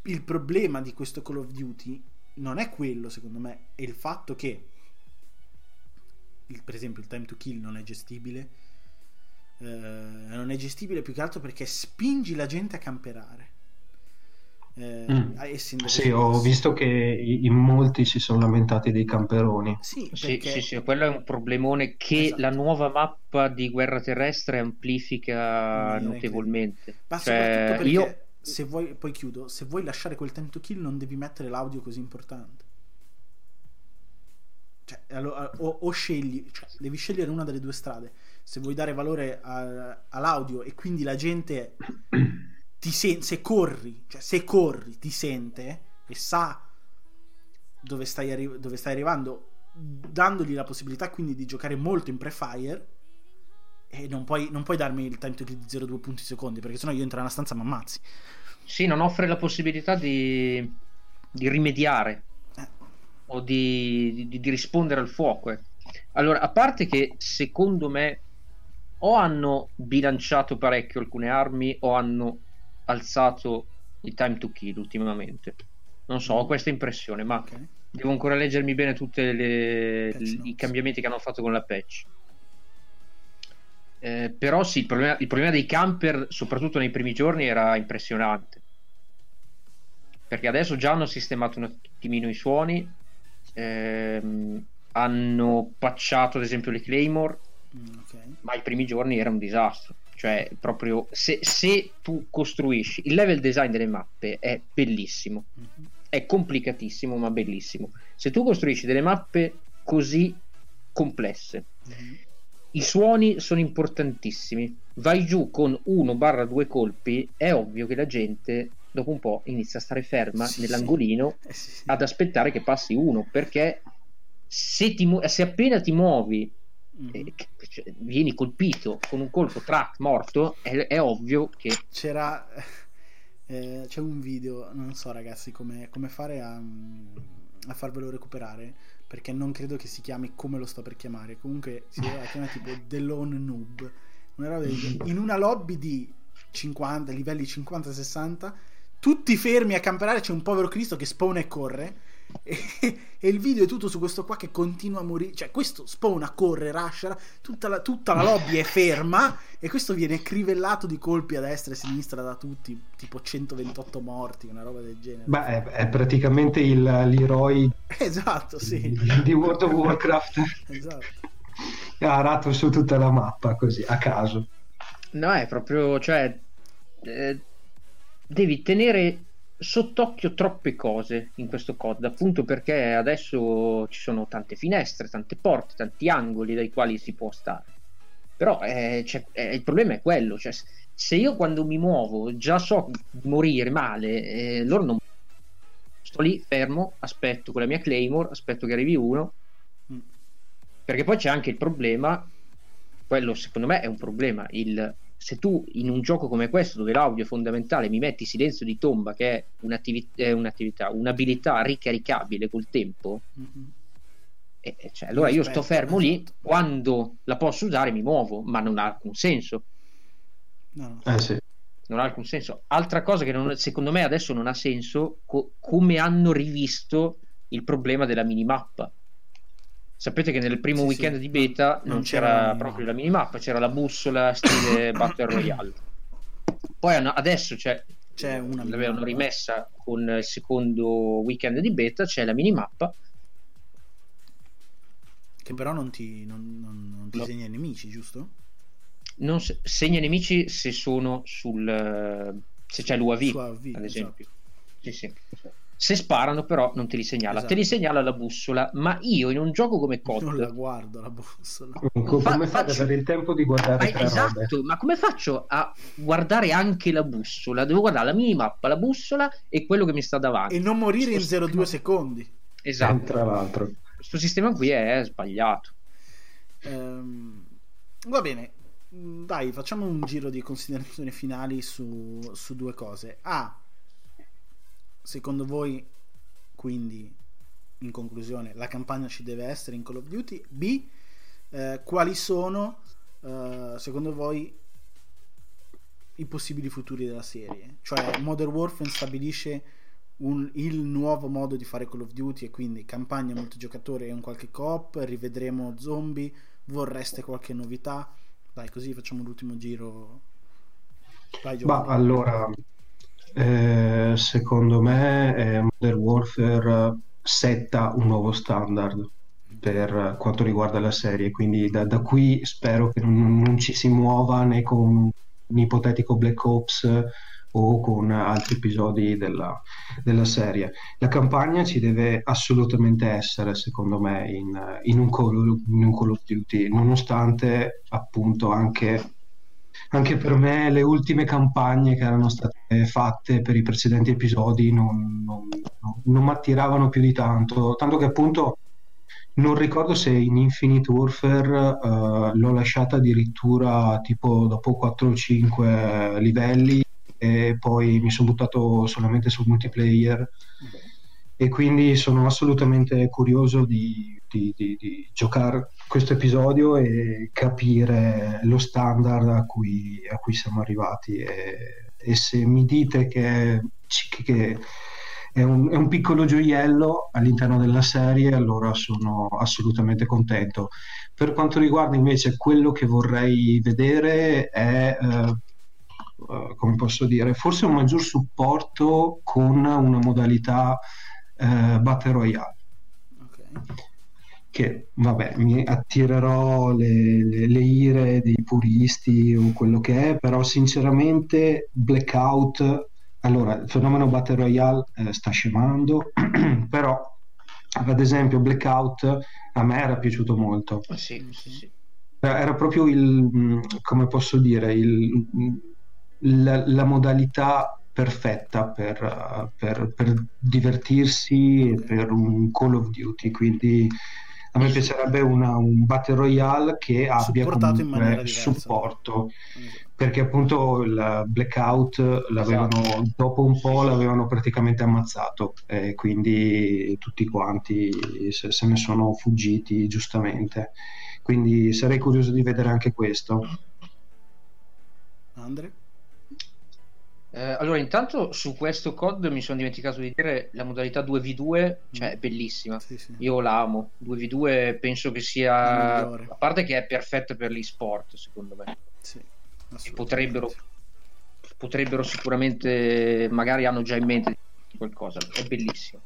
Il problema di questo Call of Duty non è quello, secondo me, è il fatto che, il, per esempio, il time to kill non è gestibile. Eh, non è gestibile più che altro perché spingi la gente a camperare eh, mm. Sì, ho visto che in molti si sono lamentati dei camperoni. Sì, perché... sì, sì, sì, quello è un problemone che esatto. la nuova mappa di guerra terrestre amplifica notevolmente. Ma cioè, soprattutto io... se vuoi, poi chiudo, se vuoi lasciare quel time to kill non devi mettere l'audio così importante. Cioè, allora, o, o, scegli, cioè, devi scegliere una delle due strade. Se vuoi dare valore a, all'audio e quindi la gente ti sen- se corri, cioè se corri ti sente e sa dove stai, arri- dove stai arrivando, dandogli la possibilità quindi di giocare molto in pre-fire e non puoi, non puoi darmi il time to kill di 0,2 punti secondi perché sennò io entro nella stanza e mi ammazzi. Sì, non offre la possibilità di, di rimediare eh. o di, di, di, rispondere al fuoco. Eh. Allora, a parte che secondo me o hanno bilanciato parecchio alcune armi o hanno alzato il time to kill ultimamente. Non so, ho mm. questa impressione, ma okay. devo ancora leggermi bene tutti i cambiamenti che hanno fatto con la patch. Eh, però sì, il problema, il problema, dei camper, soprattutto nei primi giorni, era impressionante. Perché adesso già hanno sistemato un attimino i suoni, ehm, hanno patchato ad esempio le Claymore, mm, okay. ma i primi giorni era un disastro. Cioè, proprio se, se, tu costruisci il level design delle mappe è bellissimo, mm-hmm. è complicatissimo, ma bellissimo. Se tu costruisci delle mappe così complesse, mm-hmm. i suoni sono importantissimi. Vai giù con 1-2 colpi, è ovvio che la gente dopo un po' inizia a stare ferma sì, nell'angolino sì. Eh, sì, ad aspettare che passi uno perché se, ti, se appena ti muovi. Eh, cioè, vieni colpito con un colpo track morto è, è ovvio che c'era eh, c'è un video non so ragazzi come, come fare a, a farvelo recuperare perché non credo che si chiami come lo sto per chiamare. Comunque si chiama tipo The Lone Noob. Una in una lobby di 50 livelli 50-60 tutti fermi a camperare, c'è un povero Cristo che spawna e corre. E, e, il video è tutto su questo qua che continua a morire. Cioè, questo spawna, corre, rascia, tutta la, tutta la lobby è ferma e questo viene crivellato di colpi a destra e a sinistra da tutti, tipo 128 morti, una roba del genere. Beh, è, è praticamente il, l'eroi esatto, sì. di World of Warcraft. esatto. Ha arato su tutta la mappa così, a caso. No, è proprio, cioè... Eh devi tenere sott'occhio troppe cose in questo COD, appunto perché adesso ci sono tante finestre, tante porte, tanti angoli dai quali si può stare. Però eh, eh, il problema è quello, cioè, se io quando mi muovo già so di morire male, eh, loro non... Sto lì fermo, aspetto con la mia Claymore, aspetto che arrivi uno, mm. perché poi c'è anche il problema, quello secondo me è un problema, il se tu in un gioco come questo, dove l'audio è fondamentale, mi metti silenzio di tomba, che è un'attività, è un'attività un'abilità ricaricabile col tempo, mm-hmm. e, cioè, allora io sto fermo lì, esatto. quando la posso usare mi muovo, ma non ha alcun senso. No. Eh, sì. Non ha alcun senso. Altra cosa che non, secondo me adesso non ha senso, co- come hanno rivisto il problema della minimappa Sapete che nel primo sì, weekend sì. di beta non, non c'era, c'era proprio la minimappa, c'era la bussola stile Battle Royale. Poi hanno, adesso c'è, c'è una l'avevano rimessa con il secondo weekend di beta, c'è la minimappa. Che però non ti, non, non, non ti no. segna i nemici, giusto? Non se, segna i nemici se sono sul... se c'è l'UAV, UAV, ad esempio. Esatto. Sì, sì. Se sparano, però, non te li segnala, esatto. te li segnala la bussola. Ma io in un gioco come COD non la guardo la bussola. Come fa, fate faccio... avere il tempo di guardare ma, Esatto, robe? ma come faccio a guardare anche la bussola? Devo guardare la minimappa, la bussola e quello che mi sta davanti. E non morire in 0,2 secondi. Esatto. tra l'altro. Questo sistema qui è sbagliato. Um, va bene, dai, facciamo un giro di considerazioni finali su, su due cose. Ah, secondo voi, quindi, in conclusione, la campagna ci deve essere in Call of Duty? B, eh, quali sono, eh, secondo voi, i possibili futuri della serie? Cioè, Modern Warfare stabilisce un, il nuovo modo di fare Call of Duty e quindi campagna multigiocatore e un qualche coop, rivedremo zombie, vorreste qualche novità? Dai, così facciamo l'ultimo giro. Vai, Ma allora, eh, secondo me eh, Modern Warfare setta un nuovo standard per quanto riguarda la serie, quindi da, da qui spero che non, non, ci si muova né con un ipotetico Black Ops o con altri episodi della, della serie. La campagna ci deve assolutamente essere, secondo me, in, in, un, Call, in un Call of Duty, nonostante appunto anche anche per me le ultime campagne che erano state fatte per i precedenti episodi non, non, non mi attiravano più di tanto, tanto che appunto non ricordo se in Infinite Warfare uh, l'ho lasciata addirittura tipo dopo 4 o 5 livelli e poi mi sono buttato solamente sul multiplayer. E quindi sono assolutamente curioso di, di, di, di giocare questo episodio e capire lo standard a cui, a cui siamo arrivati. E, e, se mi dite che, che è, un, è un, piccolo gioiello all'interno della serie allora sono assolutamente contento. Per quanto riguarda invece quello che vorrei vedere è eh, eh come posso dire forse un maggior supporto con una modalità eh, Battle Royale. Okay che vabbè mi attirerò le, le, le, ire dei puristi o quello che è, però sinceramente Blackout, allora il fenomeno Battle Royale eh, sta scemando, però ad esempio Blackout a me era piaciuto molto. Sì, sì, sì. era proprio il, come posso dire, il, la, la modalità perfetta per, per, per divertirsi e per un Call of Duty, quindi a me piacerebbe una, un Battle Royale che abbia comunque supporto. Perché appunto il blackout l'avevano esatto. dopo un po' l'avevano praticamente ammazzato e quindi tutti quanti se, se ne sono fuggiti giustamente. Quindi sarei curioso di vedere anche questo. Andre? Eh, allora, intanto su questo COD mi sono dimenticato di dire la modalità 2v2, cioè è bellissima. Sì, sì. Io l'amo. 2v2 penso che sia. A parte che è perfetta per l'e-sport, secondo me. Sì, potrebbero, potrebbero sicuramente, magari hanno già in mente qualcosa. È bellissimo.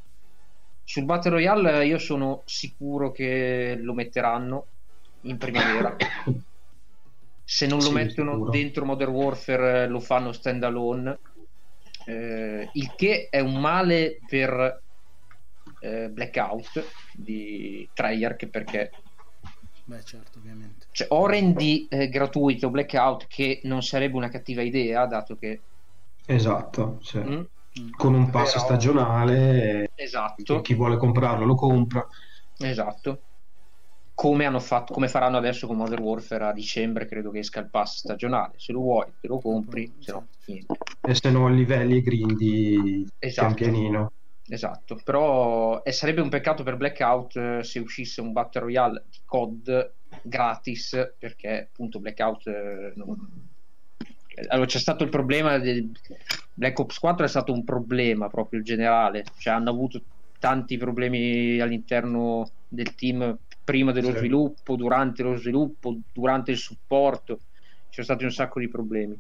Sul Battle Royale io sono sicuro che lo metteranno in primavera. Se non lo sì, mettono sicuro. dentro Modern Warfare lo fanno stand alone eh, il che è un male per eh, Blackout di Treyarch perché beh certo ovviamente cioè, o rendi eh, gratuito Blackout che non sarebbe una cattiva idea dato che esatto sì. mm? con un pass Però... stagionale esatto. chi vuole comprarlo lo compra esatto come, hanno fatto, come faranno adesso con Modern Warfare a dicembre, credo che esca il pass stagionale. Se lo vuoi, te lo compri, se no, niente. E se no, livelli grindi esatto. pianino. Esatto, però eh, sarebbe un peccato per Blackout eh, se uscisse un Battle Royale di COD gratis, perché appunto Blackout eh, non... Allora, c'è stato il problema del Black Ops 4 è stato un problema proprio generale, cioè hanno avuto tanti problemi all'interno del team prima dello sì. sviluppo, durante lo sviluppo, durante il supporto, ci sono stati un sacco di problemi.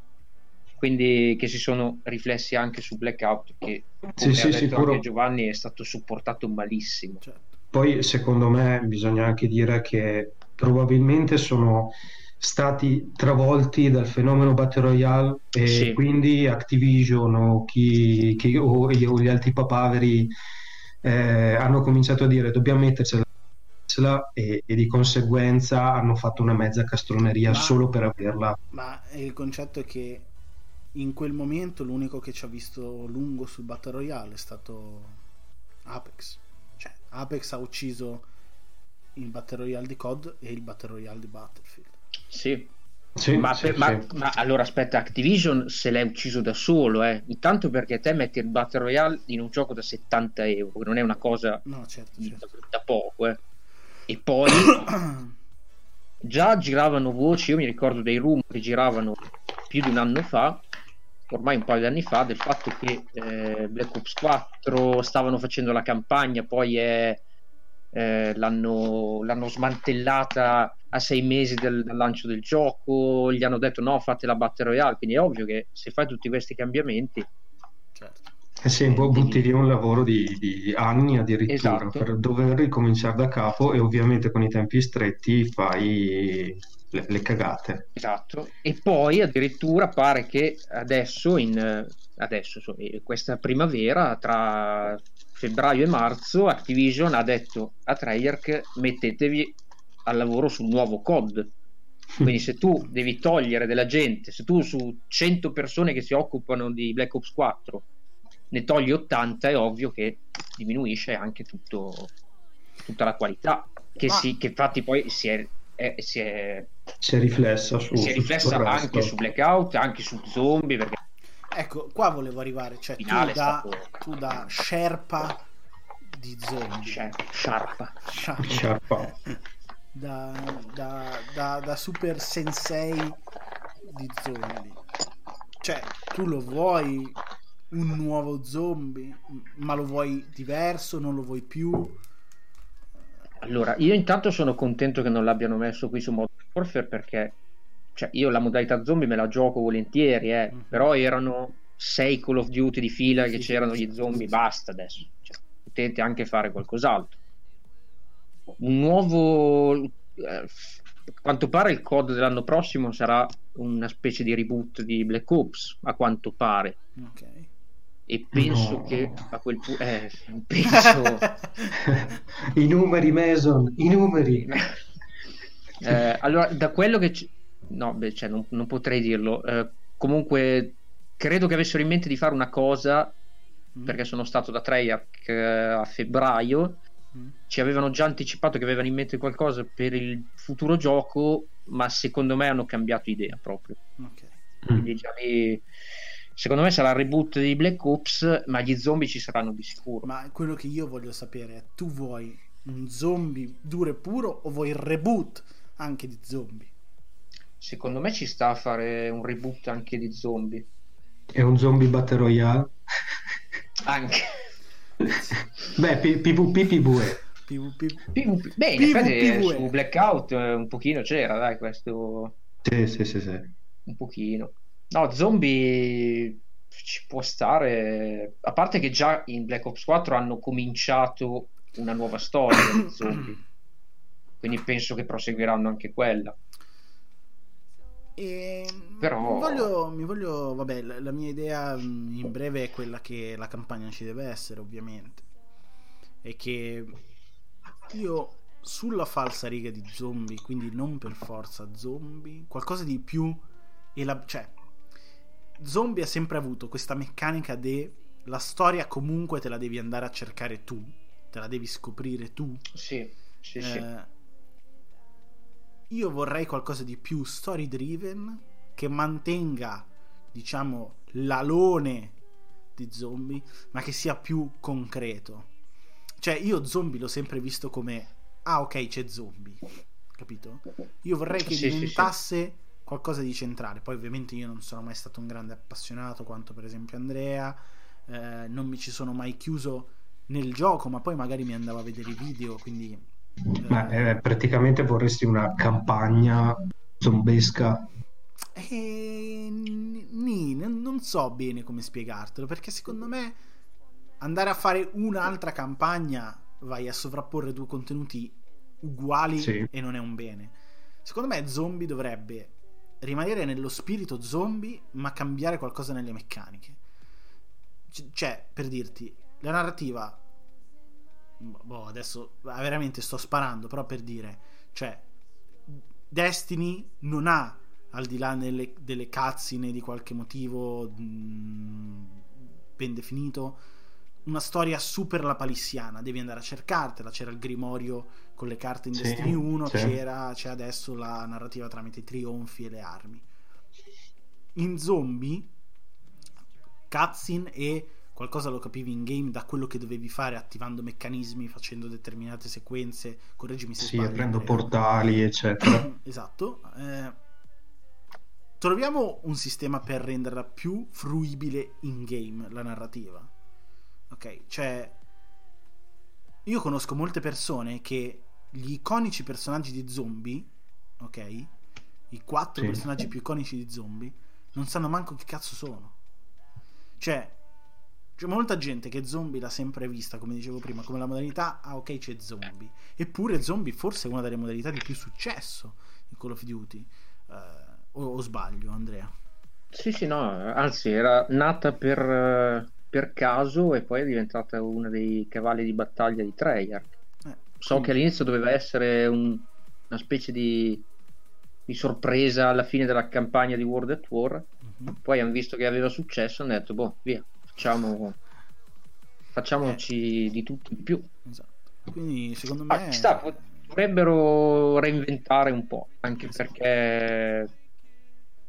Quindi che si sono riflessi anche su Blackout, che come sì, sì, sicuro. Giovanni è stato supportato malissimo. Certo. Poi secondo me bisogna anche dire che probabilmente sono stati travolti dal fenomeno Battle Royale e sì. quindi Activision o, chi, chi, o, o gli altri papaveri eh, hanno cominciato a dire dobbiamo mettercela e, e, di conseguenza hanno fatto una mezza castroneria ma, solo per averla. Ma il concetto è che in quel momento l'unico che ci ha visto lungo sul Battle Royale è stato Apex. Cioè, Apex ha ucciso il Battle Royale di COD e il Battle Royale di Battlefield. Sì. Sì, ma, sì, per, sì. Ma, ma, allora aspetta, Activision se l'è ucciso da solo, eh. intanto perché te metti il Battle Royale in un gioco da 70 euro, che non è una cosa no, certo, certo. Da, da, poco, eh. E poi già giravano voci, io mi ricordo dei rumori che giravano più di un anno fa, ormai un paio di anni fa, del fatto che eh, Black Ops 4 stavano facendo la campagna, poi è, eh, l'hanno, l'hanno, smantellata a sei mesi del, dal lancio del gioco, gli hanno detto no, fate la Battle Royale, quindi è ovvio che se fai tutti questi cambiamenti... Certo sì, poi butti via un lavoro di, di anni addirittura esatto. per dover ricominciare da capo e ovviamente con i tempi stretti fai le, le, cagate. Esatto, e poi addirittura pare che adesso, in, adesso questa primavera, tra febbraio e marzo, Activision ha detto a Treyarch mettetevi al lavoro sul nuovo COD. Quindi se tu devi togliere della gente, se tu su 100 persone che si occupano di Black Ops 4 ne togli 80 è ovvio che diminuisce anche tutto, tutta la qualità che, Ma... si, che infatti poi si è, è, si è, si è riflessa, su, si è riflessa anche su Blackout anche su Zombie perché... ecco qua volevo arrivare cioè tu da, stato... tu da Sherpa di Zombie. Sharpa. Sharpa, Sharpa. Da, da, da, da super sensei di zombie. Cioè tu lo vuoi un nuovo zombie, ma lo vuoi diverso, non lo vuoi più? Allora, io intanto sono contento che non l'abbiano messo qui su Modern Warfare perché cioè, io la modalità zombie me la gioco volentieri, eh, mm-hmm. però erano sei Call of Duty di fila sì, che c'erano sì, gli zombie, sì, basta adesso. Cioè, potete anche fare qualcos'altro. Un nuovo... Eh, a quanto pare il COD dell'anno prossimo sarà una specie di reboot di Black Ops, a quanto pare. Ok e penso no. che a quel punto eh, penso i numeri Mason i numeri Eh, allora, da quello che... C- no, beh, cioè, non, non, potrei dirlo. Eh, comunque, credo che avessero in mente di fare una cosa, mm. perché sono stato da Treyarch eh, a febbraio, mm. ci avevano già anticipato che avevano in mente qualcosa per il futuro gioco, ma secondo me hanno cambiato idea proprio. Okay. Quindi già lì secondo me sarà il reboot di Black Ops, ma gli zombie ci saranno di sicuro. Ma quello che io voglio sapere è: tu vuoi un zombie duro e puro o vuoi il reboot anche di zombie? Secondo me ci sta a fare un reboot anche di zombie. E un zombie battle royale? Anche. Beh, PvP, PvE. PvP. PvP. Beh, in effetti su Blackout eh, un pochino c'era, dai, questo... Sì, sì, sì, sì. Un pochino. No, zombie ci può stare. A parte che già in Black Ops 4 hanno cominciato una nuova storia di zombie. Quindi penso che proseguiranno anche quella. E Però... mi, voglio, mi voglio, vabbè, la, la, mia idea mm, in breve è quella che la campagna ci deve essere, ovviamente. E che io sulla falsa riga di zombie, quindi non per forza zombie, qualcosa di più. Elab- cioè, zombie ha sempre avuto questa meccanica de la storia comunque te la devi andare a cercare tu, te la devi scoprire tu. Sì, sì, eh, sì. Io vorrei qualcosa di più story driven che mantenga, diciamo, l'alone di zombie, ma che sia più concreto. Cioè, io zombie l'ho sempre visto come ah, ok, c'è zombie. Capito? Io vorrei che sì, diventasse sì, sì qualcosa di centrale. Poi ovviamente io non sono mai stato un grande appassionato quanto per esempio Andrea, eh, non mi ci sono mai chiuso nel gioco, ma poi magari mi andavo a vedere i video, quindi... Eh... Eh, praticamente vorresti una campagna zombesca. Eh, nì, non so bene come spiegartelo, perché secondo me andare a fare un'altra campagna vai a sovrapporre due contenuti uguali sì. e non è un bene. Secondo me Zombie dovrebbe rimanere nello spirito zombie, ma cambiare qualcosa nelle meccaniche. C- cioè, per dirti, la narrativa. Boh, adesso veramente sto sparando, però per dire, cioè, Destiny non ha, al di là nelle, delle cutscene di qualche motivo mh, mm, ben definito, una storia super lapalissiana, devi andare a cercartela, c'era il grimorio con le carte in sì, Destiny 1, sì. c'era, c'è adesso la narrativa tramite i trionfi e le armi. In zombie, cutscene e qualcosa lo capivi in game da quello che dovevi fare attivando meccanismi, facendo determinate sequenze, correggimi se sì, sbaglio. Sì, aprendo portali, eccetera. esatto. Eh, troviamo un sistema per renderla più fruibile in game, la narrativa Ok, cioè io conosco molte persone che gli iconici personaggi di zombie, ok? I quattro sì. personaggi più iconici di zombie non sanno manco che cazzo sono. Cioè, c'è molta gente che zombie l'ha sempre vista, come dicevo prima, come la modalità, ah ok c'è zombie. Eppure zombie forse è una delle modalità di più successo in Call of Duty. Uh, o, o, sbaglio, Andrea? Sì, sì, no, anzi era nata per per caso e poi è diventata uno dei cavalli di battaglia di Treyarch. Eh, so quindi... che all'inizio doveva essere un, una specie di, di, sorpresa alla fine della campagna di World at War, uh-huh. poi hanno visto che aveva successo e hanno detto, boh, via, facciamo, facciamoci eh. di tutto di più. Esatto. Quindi secondo ah, me... Ah, sta, dovrebbero reinventare un po', anche esatto. perché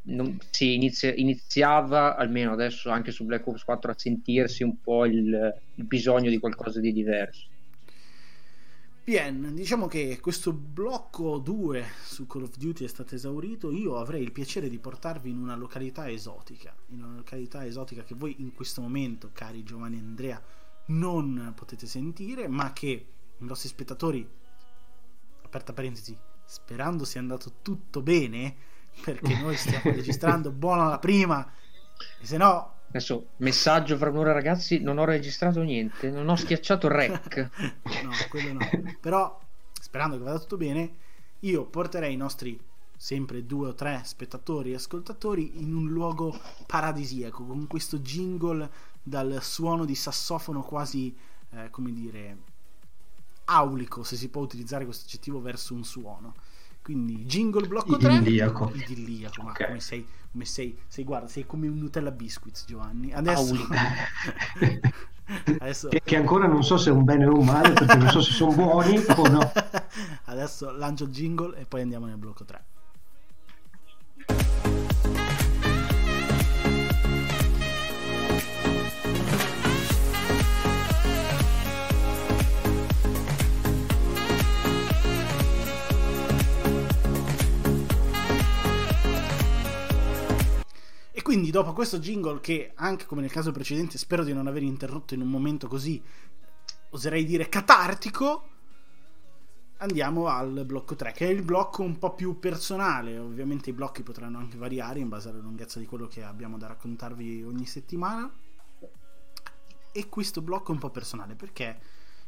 non, si inizia, iniziava almeno adesso anche su Black Ops 4 a sentirsi un po' il, il bisogno di qualcosa di diverso. Bien, diciamo che questo blocco 2 su Call of Duty è stato esaurito. Io avrei il piacere di portarvi in una località esotica, in una località esotica che voi in questo momento, cari Giovanni e Andrea, non potete sentire, ma che i nostri spettatori, aperta parentesi, sperando sia andato tutto bene, perché noi stiamo registrando buona la prima e se no adesso messaggio fra un'ora ragazzi non ho registrato niente non ho schiacciato rec. No quello no. Però sperando che vada tutto bene io porterei i nostri sempre due o tre spettatori e ascoltatori in un luogo paradisiaco con questo jingle dal suono di sassofono quasi eh, come dire aulico se si può utilizzare questo aggettivo verso un suono quindi jingle blocco 3 idilliaco, idilliaco okay. come sei come sei, sei guarda sei come un Nutella Biscuits Giovanni. Adesso Adesso... Che, che, ancora non so se è un bene o un male perché non so se sono buoni o no. Adesso lancio il jingle e poi andiamo nel blocco 3 quindi dopo questo jingle che anche come nel caso precedente spero di non aver interrotto in un momento così oserei dire catartico andiamo al blocco 3 che è il blocco un po' più personale. Ovviamente i blocchi potranno anche variare in base alla lunghezza di quello che abbiamo da raccontarvi ogni settimana. E questo blocco è un po' personale perché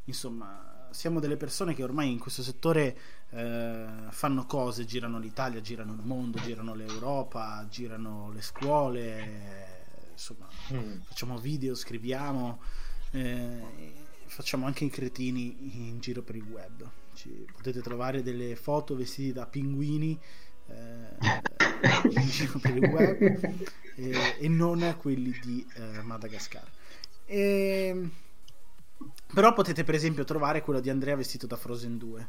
insomma siamo delle persone che ormai in questo settore eh, fanno cose, girano l'Italia, girano il mondo, girano l'Europa, girano le scuole, insomma, mm. facciamo video, scriviamo, eh, facciamo anche i cretini in giro per il web. Ci, potete trovare delle foto vestiti da pinguini eh, in giro per il web eh, e non quelli di eh, Madagascar. E però potete per esempio trovare quello di Andrea vestito da Frozen 2.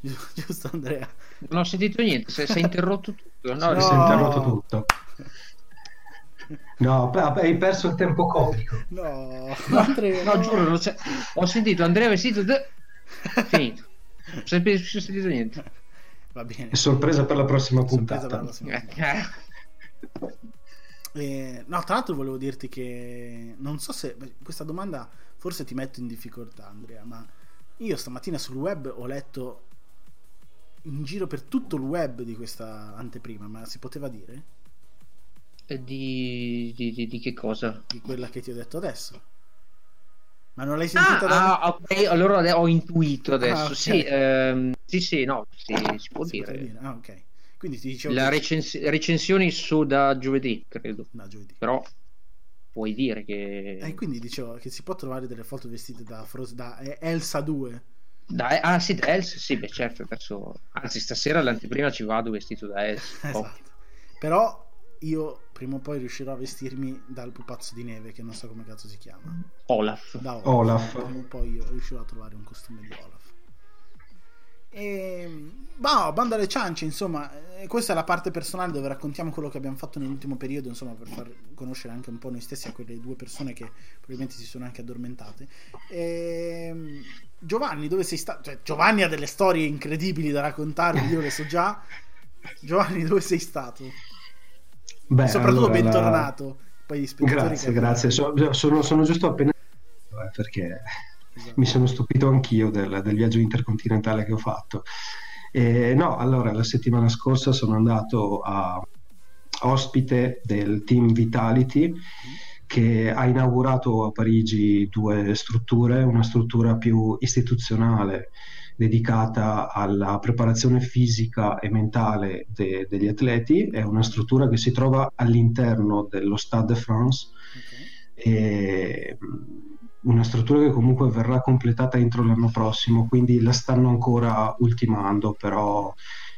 Giusto Andrea? Non ho sentito niente, si è interrotto tutto. No, no. si è interrotto tutto. No, hai perso il tempo comico. No, Andrea, no, no. giuro, ho sentito Andrea vestito da... Finito. Non ho sentito niente. Va bene. Sorpresa per la prossima puntata. La prossima puntata. Eh, no, tra l'altro volevo dirti che non so se questa domanda forse ti metto in difficoltà, Andrea, ma io stamattina sul web ho letto in giro per tutto il web di questa anteprima, ma si poteva dire? Di, di, di, di che cosa? Di quella che ti ho detto adesso. Ma non l'hai sentita ah, da... ah, ok, allora ho intuito adesso. Ah, okay. sì, ehm, sì, sì, no, sì, si può si dire. dire. Ah, ok. Quindi ti dicevo... Le recens- recensioni su da giovedì, credo. Da giovedì. Però puoi dire che... E eh, quindi dicevo che si può trovare delle foto vestite da, Fros- da Elsa 2. Da, ah sì, da Elsa, sì, beh certo, adesso... Anzi, stasera all'anteprima ci vado vestito da Elsa. esatto. Oh. Però io prima o poi riuscirò a vestirmi dal pupazzo di neve che non so come cazzo si chiama. Olaf. Da Olaf. Olaf. Prima o poi io riuscirò a trovare un costume di Olaf. E, bah, banda alle ciance, insomma, eh, questa è la parte personale dove raccontiamo quello che abbiamo fatto nell'ultimo periodo, insomma, per far conoscere anche un po' noi stessi a quelle due persone che probabilmente si sono anche addormentate. E, Giovanni, dove sei stato? Cioè, Giovanni ha delle storie incredibili da raccontarvi, io le so già. Giovanni, dove sei stato? Beh, soprattutto allora, bentornato. La... Poi grazie, grazie. Sono, sono, sono giusto appena eh, perché. Mi sono stupito anch'io del, del, viaggio intercontinentale che ho fatto. E, no, allora la settimana scorsa sono andato a ospite del team Vitality che ha inaugurato a Parigi due strutture, una struttura più istituzionale dedicata alla preparazione fisica e mentale de- degli atleti, è una struttura che si trova all'interno dello Stade de France. Okay. E, una struttura che comunque verrà completata entro l'anno prossimo, quindi la stanno ancora ultimando, però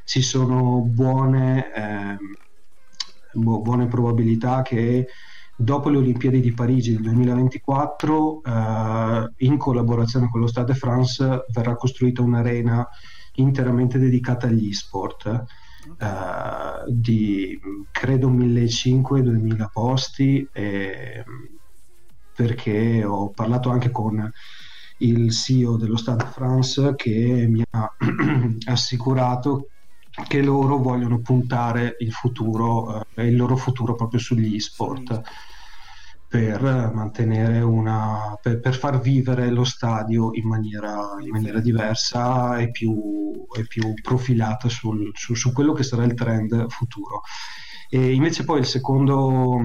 ci sono buone, eh, bu- buone probabilità che dopo le Olimpiadi di Parigi del 2024, eh, in collaborazione con lo Stade de France, verrà costruita un'arena interamente dedicata agli sport. Eh, di credo 1500-2000 posti e, perché ho parlato anche con il CEO dello Stade de France che mi ha assicurato che loro vogliono puntare il futuro, eh, il loro futuro proprio sugli sport per mantenere una per, per, far vivere lo stadio in maniera, in maniera diversa e più, e più profilata sul, su, su, quello che sarà il trend futuro. E invece poi il secondo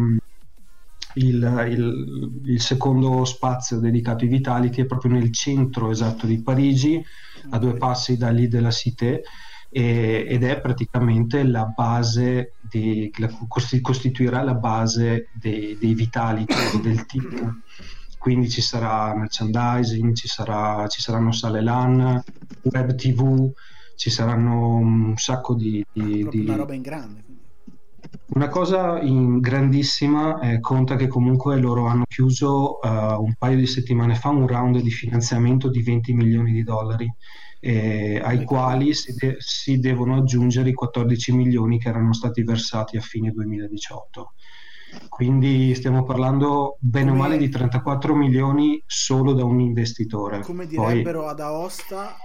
il, il, il, secondo spazio dedicato ai Vitality è proprio nel centro esatto di Parigi, a due passi da lì della Cité, e, ed è praticamente la base, di, la, costituirà la base dei, dei Vitality del team. Quindi ci sarà merchandising, ci, sarà, ci saranno sale LAN, web TV, ci saranno un sacco di... di, di... Una roba in grande. Una cosa grandissima eh, conta che comunque loro hanno chiuso uh, un paio di settimane fa un round di finanziamento di 20 milioni di dollari eh, ai quali si, de- si, devono aggiungere i 14 milioni che erano stati versati a fine 2018. Quindi stiamo parlando bene come, o male di 34 milioni solo da un investitore. Come direbbero Poi, ad Aosta,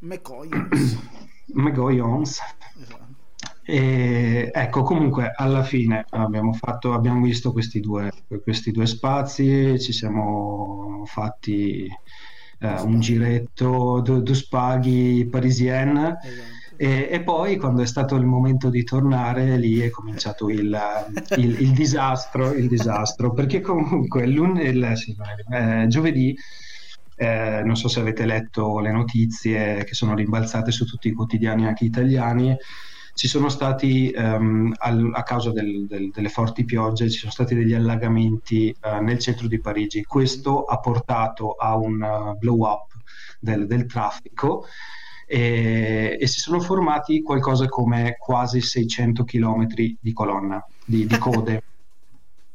McCoyons. McGoyons. Esatto. E, ecco, comunque alla fine abbiamo, fatto, abbiamo visto questi due, questi due spazi, ci siamo fatti eh, un giretto, due, due spaghi parisienne. Esatto. E, e, poi quando è stato il momento di tornare lì è cominciato il, il, il disastro, il disastro perché comunque il, sì, eh, giovedì eh, non so se avete letto le notizie che sono rimbalzate su tutti i quotidiani anche italiani ci sono stati, um, al, a causa del, del, delle forti piogge, ci sono stati degli allagamenti uh, nel centro di Parigi. Questo ha portato a un uh, blow up del, del traffico e, e, si sono formati qualcosa come quasi 600 km di colonna, di, di code.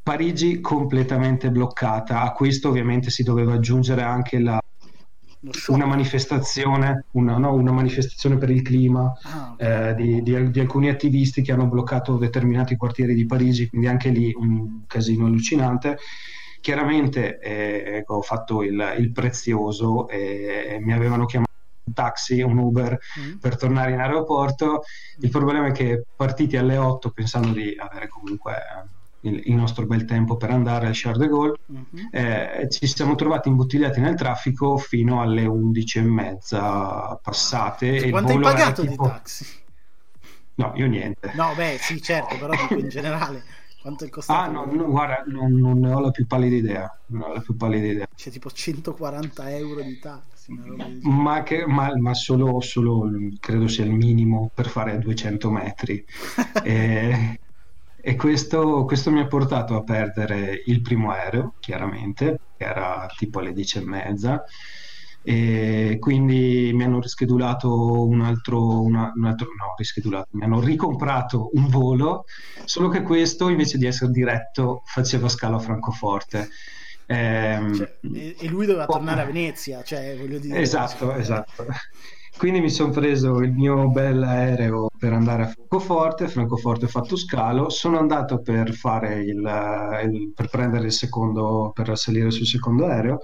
Parigi completamente bloccata, a questo ovviamente si doveva aggiungere anche la, una manifestazione, una, no, una, manifestazione per il clima ah, okay. eh, di, di, di, alcuni attivisti che hanno bloccato determinati quartieri di Parigi, quindi anche lì un casino allucinante. Chiaramente eh, ecco, ho fatto il, il prezioso e mi avevano chiamato un taxi, un Uber mm. per tornare in aeroporto. Il problema è che partiti alle 8 pensando di avere comunque il, il, nostro bel tempo per andare al Charles de Gaulle, uh-huh. eh, ci siamo trovati imbottigliati nel traffico fino alle 11 e mezza passate. Quanto hai pagato tipo... di taxi? No, io niente. No, beh, sì, certo, però in generale. Quanto è costato? Ah, no, no guarda, non, non, ne ho la più pallida idea. Non ho la più pallida idea. C'è tipo 140 euro di taxi. Ma, che, ma, ma solo, solo, credo sia il minimo per fare 200 metri. e, e questo, questo, mi ha portato a perdere il primo aereo, chiaramente, che era tipo alle 10 e mezza, e quindi mi hanno rischedulato un altro, una, un altro no, rischedulato, mi hanno ricomprato un volo, solo che questo invece di essere diretto faceva scalo a Francoforte. Ehm, cioè, e, lui doveva po- tornare a Venezia, cioè voglio dire... Esatto, esatto. Quindi mi sono preso il mio bel aereo per andare a Francoforte, Francoforte ho fatto scalo, sono andato per, fare il, il, per prendere il secondo, per salire sul secondo aereo.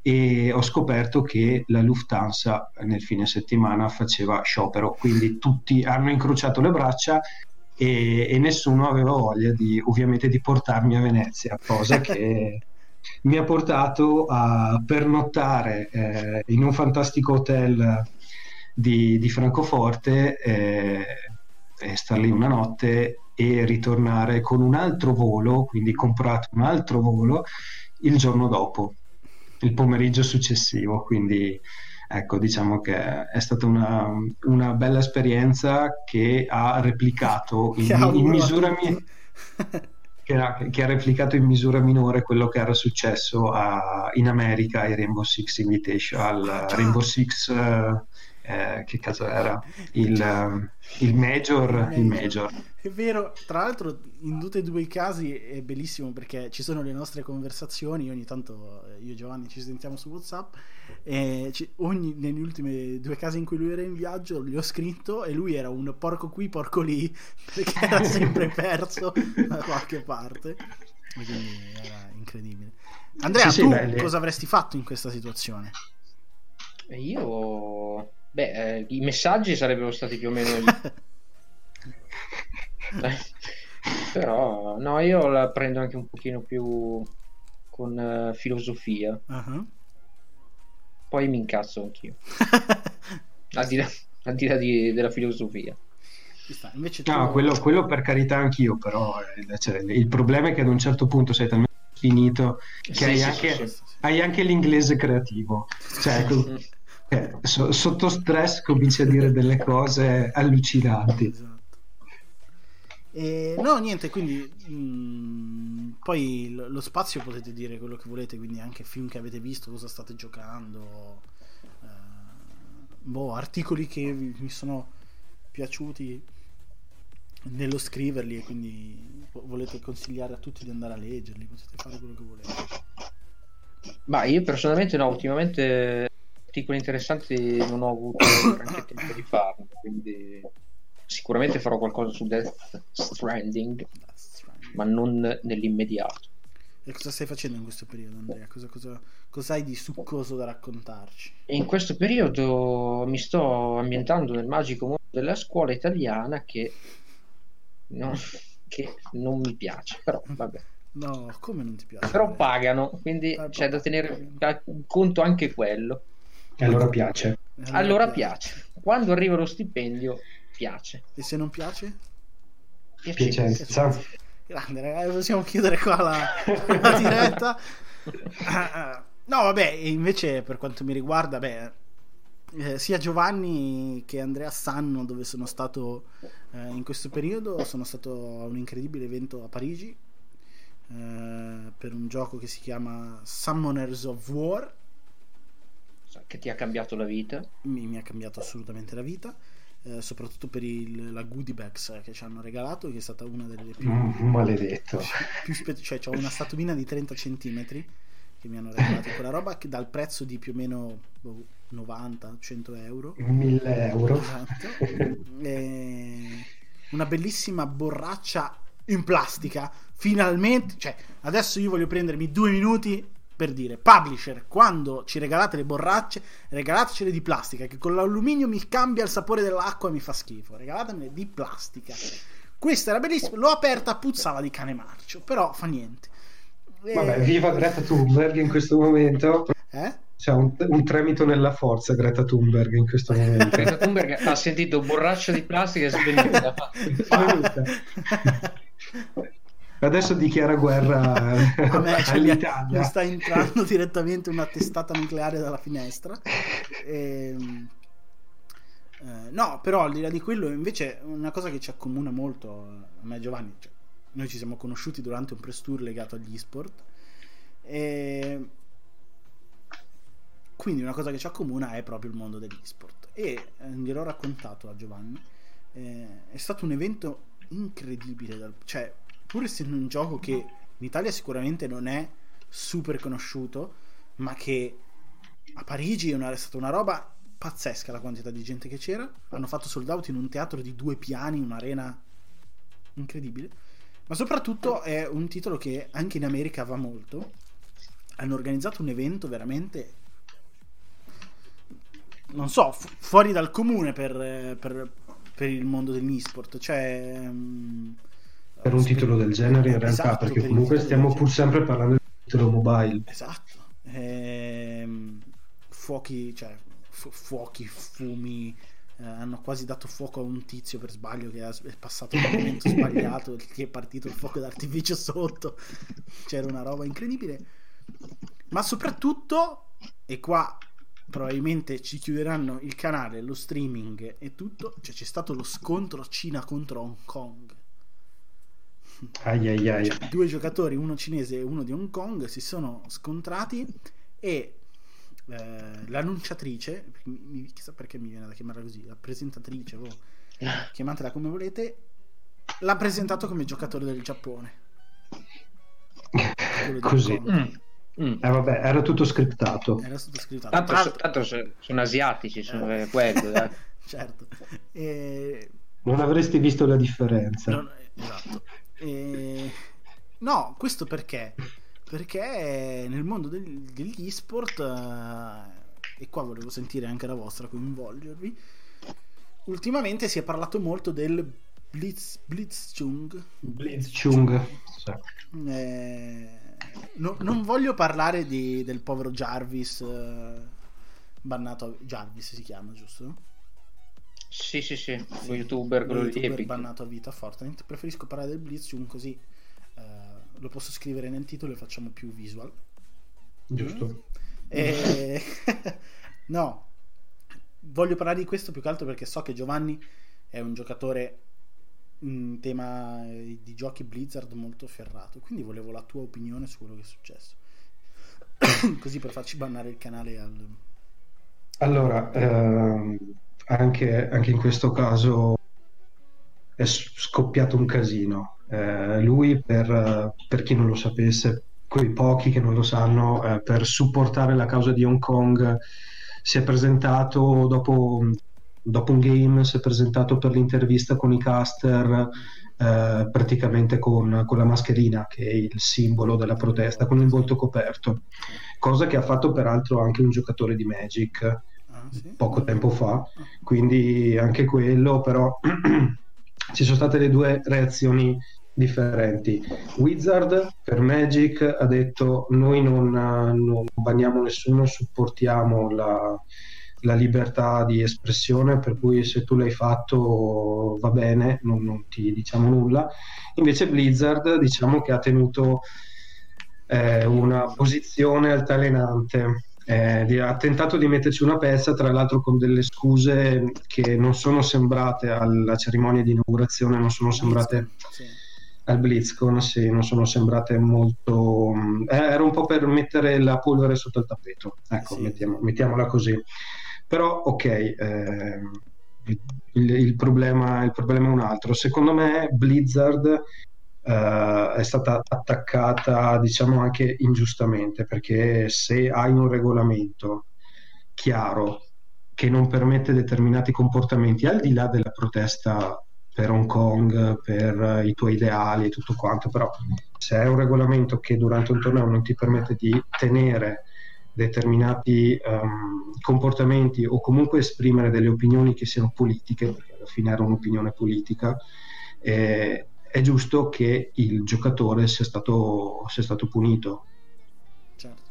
E ho scoperto che la Lufthansa nel fine settimana faceva sciopero, quindi tutti hanno incrociato le braccia e, e nessuno aveva voglia di, ovviamente di portarmi a Venezia, cosa che mi ha portato a pernottare eh, in un fantastico hotel di, di Francoforte eh, e star lì una notte e ritornare con un altro volo, quindi comprato un altro volo il giorno dopo, il pomeriggio successivo. Quindi ecco, diciamo che è stata una, una bella esperienza che ha replicato in, in misura mi- che, ha, che, ha, replicato in misura minore quello che era successo a, in America ai Rainbow Six Invitation, al Rainbow Six uh, eh, che caso era il, uh, il, major, il, major, È vero, tra l'altro in tutti e due i casi è bellissimo perché ci sono le nostre conversazioni, ogni tanto eh, io e Giovanni ci sentiamo su Whatsapp e ci, ogni, negli ultimi due casi in cui lui era in viaggio gli ho scritto e lui era un porco qui, porco lì perché era sempre perso da qualche parte. Quindi era incredibile. Andrea, sì, tu sì, cosa avresti fatto in questa situazione? Io Beh, eh, i messaggi sarebbero stati più o meno... Però, no, io la prendo anche un pochino più con uh, filosofia. Uh-huh. Poi mi incazzo anch'io. al di là, al di là di, della filosofia. Tu... No, quello, quello, per carità anch'io, però eh, cioè, il problema è che ad un certo punto sei talmente finito che sì, hai, sì, anche, sì, hai, anche, l'inglese creativo. Cioè, eh, so, sotto stress cominci a dire delle cose allucinanti. Esatto. E, no, niente, quindi mh, mm, poi lo, lo, spazio potete dire quello che volete, quindi anche film che avete visto, cosa state giocando. Uh, boh, articoli che mi sono piaciuti nello scriverli e quindi volete consigliare a tutti di andare a leggerli, potete fare quello che volete. Ma io personalmente no, ultimamente articoli interessanti non ho avuto neanche tempo di farlo, quindi sicuramente farò qualcosa su Death Stranding, ma non nell'immediato. E cosa stai facendo in questo periodo, Andrea? Cosa, cosa, cosa hai di succoso da raccontarci? In questo periodo mi sto ambientando nel magico mondo della scuola italiana che non, che non mi piace, però vabbè. No, come non ti piace? Però pagano, quindi ah, c'è da tenere conto anche quello. E allora piace. Allora, allora piace. piace. Quando arriva lo stipendio, piace. E se non piace? Piacenza. Grande, ragazzi, possiamo chiudere qua la, la diretta. no, vabbè, invece per quanto mi riguarda, beh, eh, sia Giovanni che Andrea sanno dove sono stato eh, in questo periodo. Sono stato a un incredibile evento a Parigi eh, per un gioco che si chiama Summoners of War. Che ti ha cambiato la vita? Mi, mi ha cambiato assolutamente la vita eh, soprattutto per il, la goodie bags che ci hanno regalato, che è stata una delle più... Mm, maledetto. Più spe- cioè, ho una statuina di 30 cm che mi hanno regalato quella roba che dal prezzo di più o meno boh, 90-100 euro. 1000 euro. Esatto. e una bellissima borraccia in plastica. Finalmente, cioè, adesso io voglio prendermi due minuti per dire, publisher, quando ci regalate le borracce, regalatecele di plastica, che con l'alluminio mi cambia il sapore dell'acqua e mi fa schifo. Regalatemele di plastica. Questa era bellissima, l'ho aperta, puzzava di cane marcio, però fa niente. Vabbè, viva Greta Thunberg in questo momento. Eh? C'è un, un, tremito nella forza Greta Thunberg in questo momento. Greta Thunberg ha sentito borraccia di plastica e è svenuta. Adesso dichiara guerra a me, cioè, all'Italia. Mi sta entrando direttamente una testata nucleare dalla finestra. E, ehm, eh, no, però al di là di quello, invece, una cosa che ci accomuna molto a me Giovanni, cioè, noi ci siamo conosciuti durante un press tour legato agli sport. E quindi una cosa che ci accomuna è proprio il mondo degli sport. E eh, gliel'ho raccontato a Giovanni. Eh, è stato un evento incredibile, cioè pur essendo un gioco che in Italia sicuramente non è super conosciuto, ma che a Parigi è, una, è stata una roba pazzesca la quantità di gente che c'era. Hanno fatto sold out in un teatro di due piani, un'arena incredibile. Ma soprattutto è un titolo che anche in America va molto. Hanno organizzato un evento veramente. Non so, fu- fuori dal comune per, per, per il mondo dell'e-sport. Cioè. Um, per un titolo del genere in realtà, esatto, perché per comunque stiamo pur sempre parlando di titolo mobile. Esatto. Ehm, fuochi, cioè, fu- fuochi, fumi. Eh, hanno quasi dato fuoco a un tizio per sbaglio che è passato nel momento sbagliato, che è partito il fuoco d'artificio sotto. C'era una roba incredibile. Ma soprattutto, e qua probabilmente ci chiuderanno il canale, lo streaming e tutto, cioè c'è stato lo scontro Cina contro Hong Kong Ai ai ai. Cioè, due giocatori, uno cinese e uno di Hong Kong, si sono scontrati e eh, l'annunciatrice, mi, chissà perché mi viene da chiamarla così, la presentatrice, oh, chiamatela come volete, l'ha presentato come giocatore del Giappone. Così. Mm. Mm. Eh, vabbè, era tutto scriptato. Era tutto scriptato. Tanto, Tra tanto sono asiatici, sono eh. quello. Eh. certo. E... Non avresti visto la differenza. Non... Esatto. E... No, questo perché? Perché nel mondo del, degli sport, eh, e qua volevo sentire anche la vostra, coinvolgervi, ultimamente si è parlato molto del Blitz, Blitzchung. Blitzchung. Eh, no, non voglio parlare di, del povero Jarvis, eh, bannato, Jarvis si chiama, giusto? Sì, sì, sì, lo youtuber, quello YouTuber Epic. bannato a vita Fortnite. Preferisco parlare del Blitzchung così uh, lo posso scrivere nel titolo e facciamo più visual. Giusto. Mm. E... no, voglio parlare di questo più che altro perché so che Giovanni è un giocatore in tema di giochi Blizzard molto ferrato, quindi volevo la tua opinione su quello che è successo. così per farci bannare il canale al, Allora, ehm, anche, anche, in questo caso è scoppiato un casino. Eh, lui, per, per, chi non lo sapesse, quei pochi che non lo sanno, eh, per supportare la causa di Hong Kong si è presentato dopo, dopo un game, si è presentato per l'intervista con i caster eh, praticamente con, con, la mascherina che è il simbolo della protesta, con il volto coperto, cosa che ha fatto peraltro anche un giocatore di Magic sì? poco tempo fa, quindi anche quello, però ci sono state le due reazioni differenti. Wizard per Magic ha detto noi non, non banniamo nessuno, supportiamo la, la libertà di espressione, per cui se tu l'hai fatto va bene, non, non ti diciamo nulla. Invece Blizzard diciamo che ha tenuto eh, una posizione altalenante. Eh, ha tentato di metterci una pezza, tra l'altro con delle scuse che non sono sembrate alla cerimonia di inaugurazione, non sono sembrate sì. al BlizzCon, sì, non sono sembrate molto... Eh, era un po' per mettere la polvere sotto il tappeto, ecco, sì. mettiamo, mettiamola così. Però, ok, eh, il, il, problema, il, problema, è un altro. Secondo me Blizzard eh, è stata attaccata, diciamo, anche ingiustamente, perché se hai un regolamento chiaro che non permette determinati comportamenti, al di là della protesta per Hong Kong, per i tuoi ideali e tutto quanto, però se hai un regolamento che durante un torneo non ti permette di tenere determinati um, comportamenti o comunque esprimere delle opinioni che siano politiche, perché alla fine era un'opinione politica, eh, è giusto che il giocatore sia stato, sia stato punito. Certo.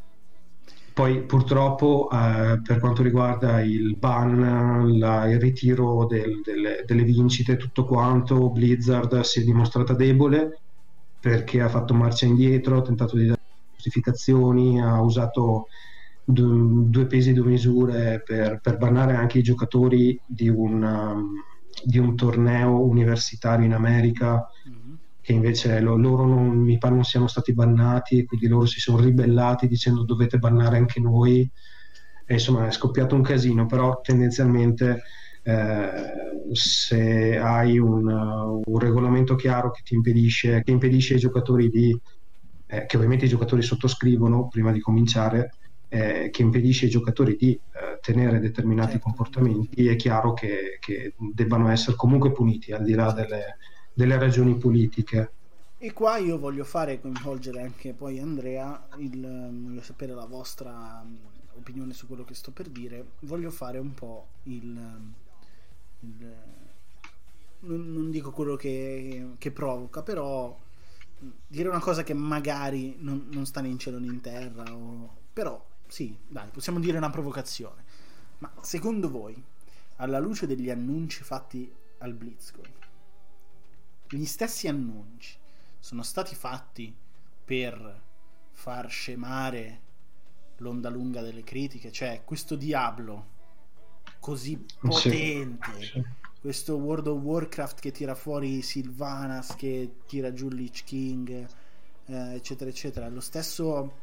Poi purtroppo eh, per quanto riguarda il ban, la, il ritiro del, delle, delle vincite, tutto quanto, Blizzard si è dimostrata debole perché ha fatto marcia indietro, ha tentato di dare giustificazioni, ha usato due pesi e due misure per, per bannare anche i giocatori di un, um, di un torneo universitario in America che invece lo, loro non, mi pare non siano stati bannati e quindi loro si sono ribellati dicendo dovete bannare anche noi. E insomma è scoppiato un casino però tendenzialmente eh, se hai un, un, regolamento chiaro che ti impedisce, che impedisce ai giocatori di eh, che ovviamente i giocatori sottoscrivono prima di cominciare eh, che impedisce ai giocatori di eh, tenere determinati certo. comportamenti, è chiaro che, che, debbano essere comunque puniti al di là delle, delle, ragioni politiche. E qua io voglio fare coinvolgere anche poi Andrea, il, voglio sapere la vostra mm, opinione su quello che sto per dire, voglio fare un po' il... il non, non, dico quello che, che, provoca, però mm, dire una cosa che magari non, non sta né in cielo né in terra, o, però sì, dai, possiamo dire una provocazione. Ma secondo voi, alla luce degli annunci fatti al BlizzCon, gli stessi annunci sono stati fatti per far scemare l'onda lunga delle critiche, cioè questo Diablo così potente, sì, sì. questo World of Warcraft che tira fuori Sylvanas, che tira giù Lich King, eh, eccetera, eccetera, lo stesso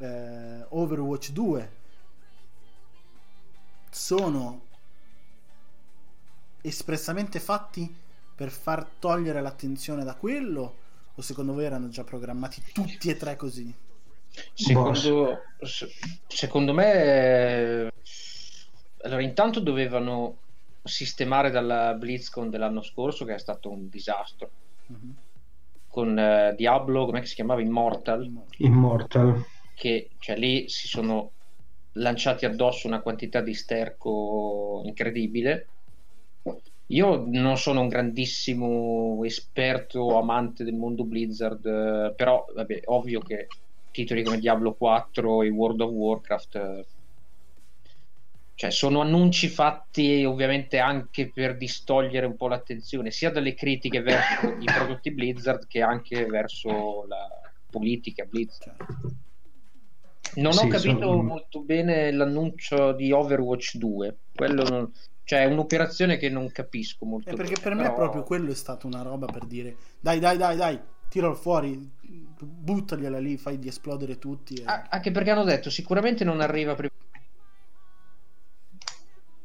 eh, Overwatch 2 sono espressamente fatti per far togliere l'attenzione da quello o secondo voi erano già programmati tutti e tre così? Secondo, secondo me allora intanto dovevano sistemare dalla BlizzCon dell'anno scorso che è stato un disastro. Uh-huh. con uh, Diablo come si chiamava? Immortal. Immortal che cioè, lì si sono lanciati addosso una quantità di sterco incredibile. Io non sono un grandissimo esperto o amante del mondo Blizzard, però vabbè, ovvio che titoli come Diablo 4 e World of Warcraft cioè sono annunci fatti ovviamente anche per distogliere un po' l'attenzione sia dalle critiche verso i prodotti Blizzard che anche verso la politica Blizzard. Non sì, ho capito sono... molto bene l'annuncio di Overwatch 2. Quello non... Cioè, è un'operazione che non capisco molto. Eh, perché bene, per me però... proprio quello è stato una roba per dire dai, dai, dai, dai, tiralo fuori, buttagliela lì, fai di esplodere tutti. E... Ah, anche perché hanno detto sicuramente non arriva prima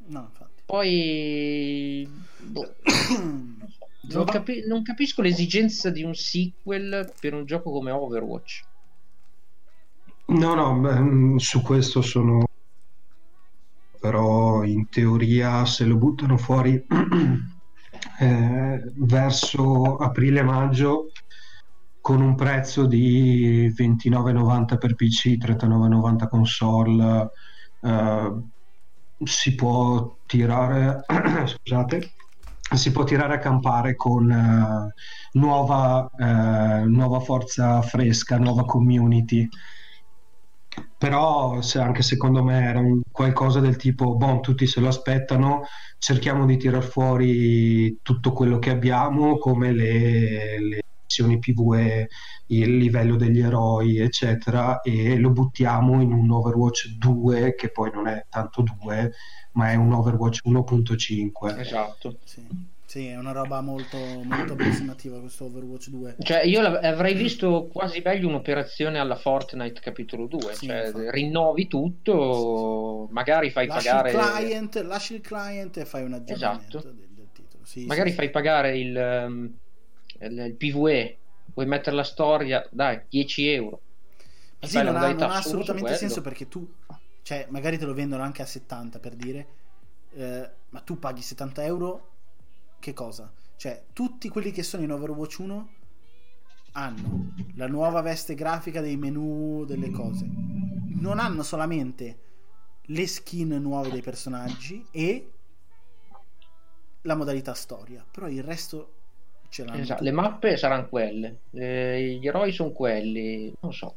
No, infatti. Poi... Boh. non, capi- non capisco l'esigenza di un sequel per un gioco come Overwatch. No, no, mm, su questo sono... Però in teoria se lo buttano fuori eh, verso aprile-maggio con un prezzo di 29,90 per PC, 39,90 console, eh, si può tirare, scusate, si può tirare a campare con uh, nuova, uh, nuova forza fresca, nuova community. Però se anche secondo me era un qualcosa del tipo, boh, tutti se lo aspettano, cerchiamo di tirar fuori tutto quello che abbiamo, come le, le missioni PvE, il livello degli eroi, eccetera, e lo buttiamo in un Overwatch 2, che poi non è tanto 2, ma è un Overwatch 1.5. Esatto. Sì. Sì, è una roba molto, molto approssimativa questo Overwatch 2. Cioè, io avrei visto quasi meglio un'operazione alla Fortnite capitolo 2. Sì, cioè, rinnovi tutto, magari fai lasci pagare. Il client, lasci il client e fai un aggiornamento esatto. del, del, titolo. Sì, magari sì, fai pagare il, um, il, il, PvE, vuoi mettere la storia, dai, 10 euro. Ma sì, non ha, non ha assolutamente senso perché tu, cioè, magari te lo vendono anche a 70 per dire, eh, ma tu paghi 70 euro che cosa? Cioè, tutti quelli che sono in Overwatch 1 hanno la nuova veste grafica dei menu, delle cose. Non hanno solamente le skin nuove dei personaggi e la modalità storia, però il resto ce l'hanno. Esatto, le mappe saranno quelle, eh, gli eroi sono quelli, non so.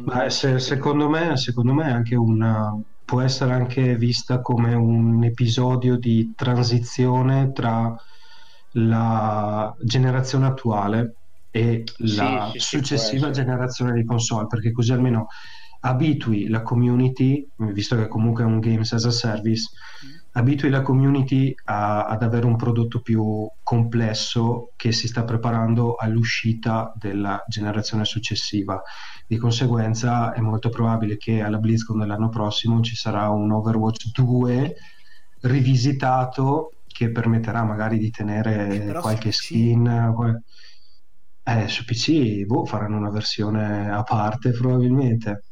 Ma se, secondo, me, secondo me anche una, può essere anche vista come un episodio di transizione tra la generazione attuale e la sì, sì, successiva generazione di console, perché così almeno abitui la community, visto che comunque è un games as a service, abitui la community a, ad avere un prodotto più complesso che si sta preparando all'uscita della generazione successiva. Di conseguenza è molto probabile che alla BlizzCon dell'anno prossimo ci sarà un Overwatch 2 rivisitato che permetterà magari di tenere qualche skin. Qual... Eh, su PC boh, faranno una versione a parte probabilmente.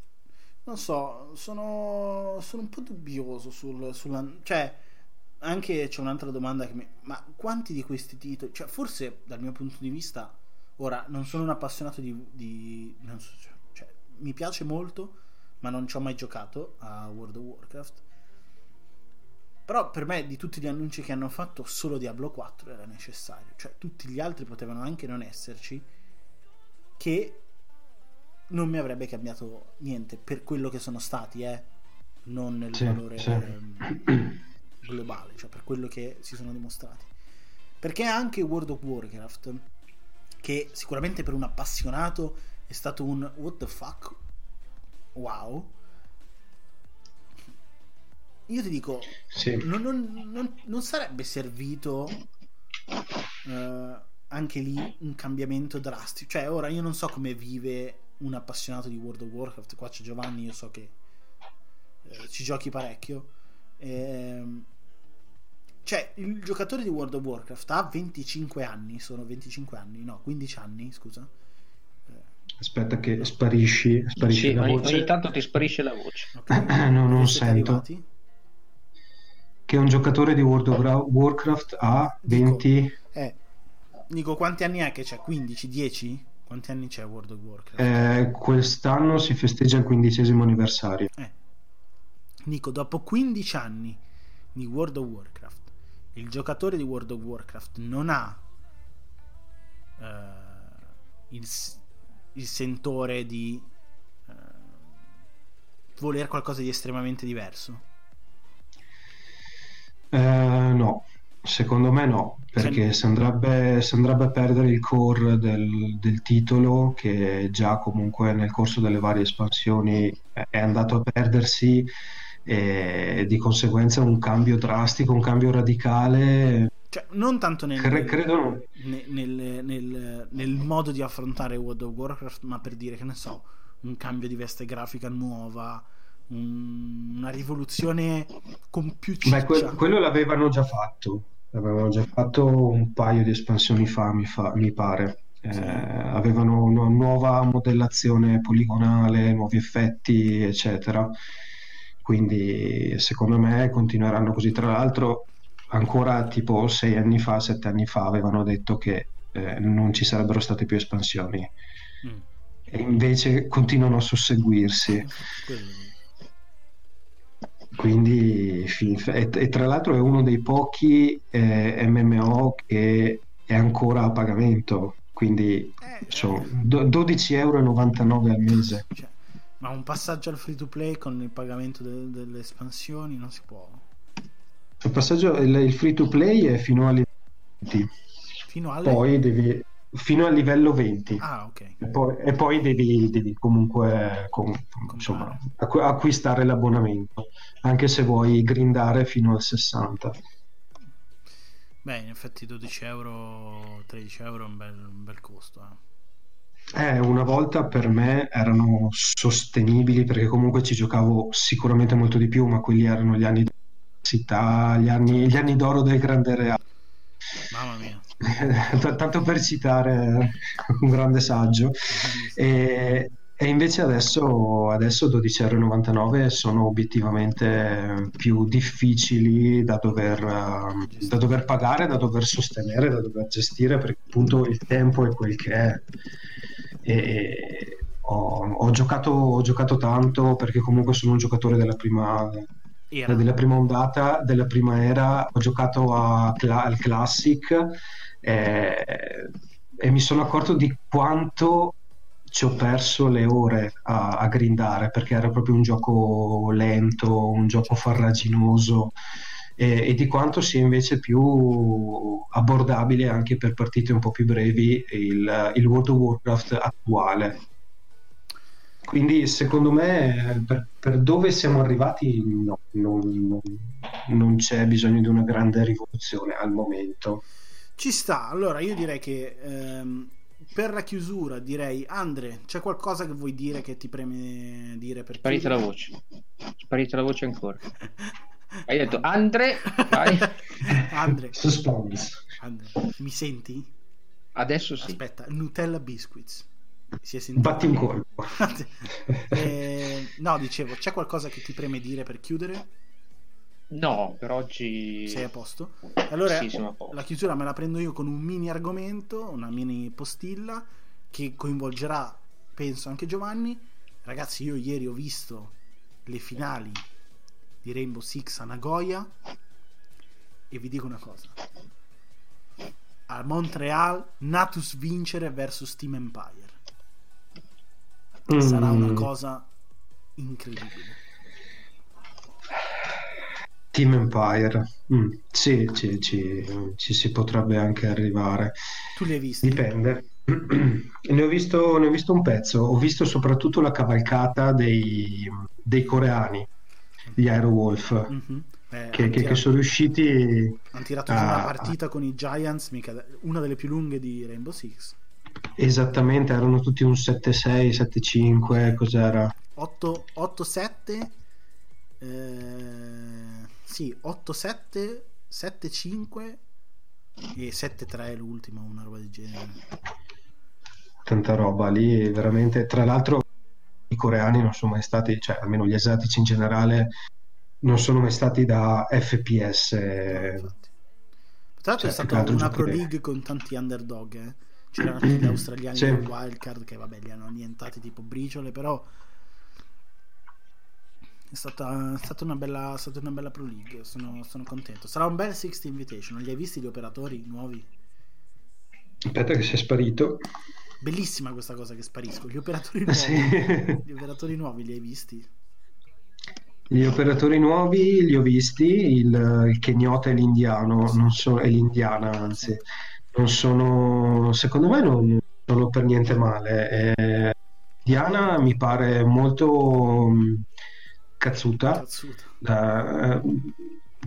Non so, sono, sono un po' dubbioso sul, sulla... Cioè, anche c'è un'altra domanda che mi... Ma quanti di questi titoli... Cioè, forse dal mio punto di vista... Ora, non sono un appassionato di... di so, cioè, mi piace molto, ma non ci ho mai giocato a World of Warcraft. Però per me di tutti gli annunci che hanno fatto solo Diablo 4 era necessario, cioè tutti gli altri potevano anche non esserci, che non mi avrebbe cambiato niente per quello che sono stati, eh? non nel sì, valore sì. Ehm, globale, cioè per quello che si sono dimostrati. Perché anche World of Warcraft, che sicuramente per un appassionato è stato un what the fuck, wow, io ti dico, sì. non, non, non, non, sarebbe servito uh, anche lì un cambiamento drastico. Cioè, ora io non so come vive un appassionato di World of Warcraft. Qua c'è Giovanni, io so che uh, ci giochi parecchio. Ehm, cioè, il giocatore di World of Warcraft ha 25 anni, sono 25 anni, no, 15 anni, scusa. Aspetta che sparisci, sparisci sì, la ogni, voce. Ogni tanto ti sparisce la voce. Okay. no, non sento. Arrivati? che un giocatore di World of Warcraft ha 20 dico, eh, dico quanti anni ha che c'è 15 10 quanti anni c'è World of Warcraft? Eh, quest'anno si festeggia il quindicesimo anniversario. Eh. dico dopo 15 anni di World of Warcraft il giocatore di World of Warcraft non ha uh, il, il, sentore di uh, voler qualcosa di estremamente diverso? Eh, no, secondo me no, perché si andrebbe, si andrebbe, a perdere il core del, del, titolo che già comunque nel corso delle varie espansioni è andato a perdersi e di conseguenza un cambio drastico, un cambio radicale. Cioè, non tanto nel, Cre- credo... nel, nel, nel, modo di affrontare World of Warcraft, ma per dire che ne so, un cambio di veste grafica nuova, una rivoluzione con più ciccia. Beh, que- quello l'avevano già fatto. L'avevano già fatto un paio di espansioni fa, mi, fa, mi pare. Eh, avevano una nuova modellazione poligonale, nuovi effetti, eccetera. Quindi secondo me continueranno così. Tra l'altro, ancora tipo sei anni fa, sette anni fa, avevano detto che eh, non ci sarebbero state più espansioni. Mm. E invece continuano a susseguirsi. Quindi, e, e, tra l'altro è uno dei pochi eh, MMO che è ancora a pagamento, quindi eh, sono eh. 12,99 euro al mese. Cioè, ma un passaggio al free to play con il pagamento de- delle espansioni non si può. Il passaggio, il, il free to play è fino alle 20. Fino alle... Poi devi, fino al livello 20 ah, okay. e, poi, e poi devi, devi, comunque com, insomma, acquistare l'abbonamento anche se vuoi grindare fino al 60 beh in effetti 12 euro 13 euro è un bel, un bel costo eh. Eh, una volta per me erano sostenibili perché comunque ci giocavo sicuramente molto di più, ma quelli erano gli anni di università, gli anni, gli anni d'oro del Grande Reale. Mamma mia. tanto per citare un grande saggio. E, e invece adesso, adesso 12,99 sono obiettivamente più difficili da dover, da dover pagare, da dover sostenere, da dover gestire, perché appunto il tempo è quel che è. E ho, ho, giocato, ho giocato tanto perché comunque sono un giocatore della prima, della prima ondata, della prima era. Ho giocato a, al Classic e, e mi sono accorto di quanto ci ho perso le ore a, a, grindare perché era proprio un gioco lento, un gioco farraginoso e, e, di quanto sia invece più abbordabile anche per partite un po' più brevi il, il World of Warcraft attuale. Quindi secondo me per, per dove siamo arrivati no, non, non, c'è bisogno di una grande rivoluzione al momento. Ci sta, allora io direi che ehm, per la chiusura direi Andre, c'è qualcosa che vuoi dire che ti preme dire per Sparita la voce. Sparita la voce ancora. Hai detto Andre, vai. Andre. Suspense. Andre, mi senti? Adesso sì. Aspetta, Nutella Biscuits. Si è sentito? Batti un colpo. eh, no, dicevo, c'è qualcosa che ti preme dire per chiudere? No, per oggi sei a posto. Allora, sì, a posto. la chiusura me la prendo io con un mini argomento, una mini postilla che coinvolgerà, penso, anche Giovanni. Ragazzi, io ieri ho visto le finali di Rainbow Six a Nagoya e vi dico una cosa. A Montreal, Natus vincere versus Team Empire. Mm. Sarà una cosa incredibile. Team Empire, mm, sì, ci, ci, ci, si potrebbe anche arrivare. Tu li hai visti? Dipende. ne, ho visto, ne ho visto un pezzo, ho visto soprattutto la cavalcata dei, dei coreani, gli Aerowolf. Mm-hmm. Eh, che, che, che, sono riusciti hanno tirato a... una partita con i Giants mica, una delle più lunghe di Rainbow Six esattamente erano tutti un 7-6 7-5 cos'era 8-7 eh, sì, 8-7, 7-5 e 7-3 l'ultimo, una roba del genere. Tanta roba lì, veramente. Tra l'altro, i coreani non sono mai stati, cioè almeno gli asiatici in generale, non sono mai stati da FPS. No, Tra l'altro cioè, è stata una Pro League con tanti underdog, eh? c'erano gli australiani sì. wildcard che vabbè li hanno annientati tipo briciole, però è stata, è stata, una, bella, è stata una bella Pro League. Sono, sono, contento. Sarà un bel Sixth Invitation. Li hai visti gli operatori nuovi? Aspetta, che sei sparito. Bellissima questa cosa che sparisco. Gli operatori nuovi, sì. gli operatori nuovi li hai visti? Gli operatori nuovi li ho visti. Il, il kenyota e l'indiano, non so, e l'indiana, anzi, non sono, secondo me, non sono per niente male. Eh, Diana mi pare molto cazzuta, cazzuta. Da,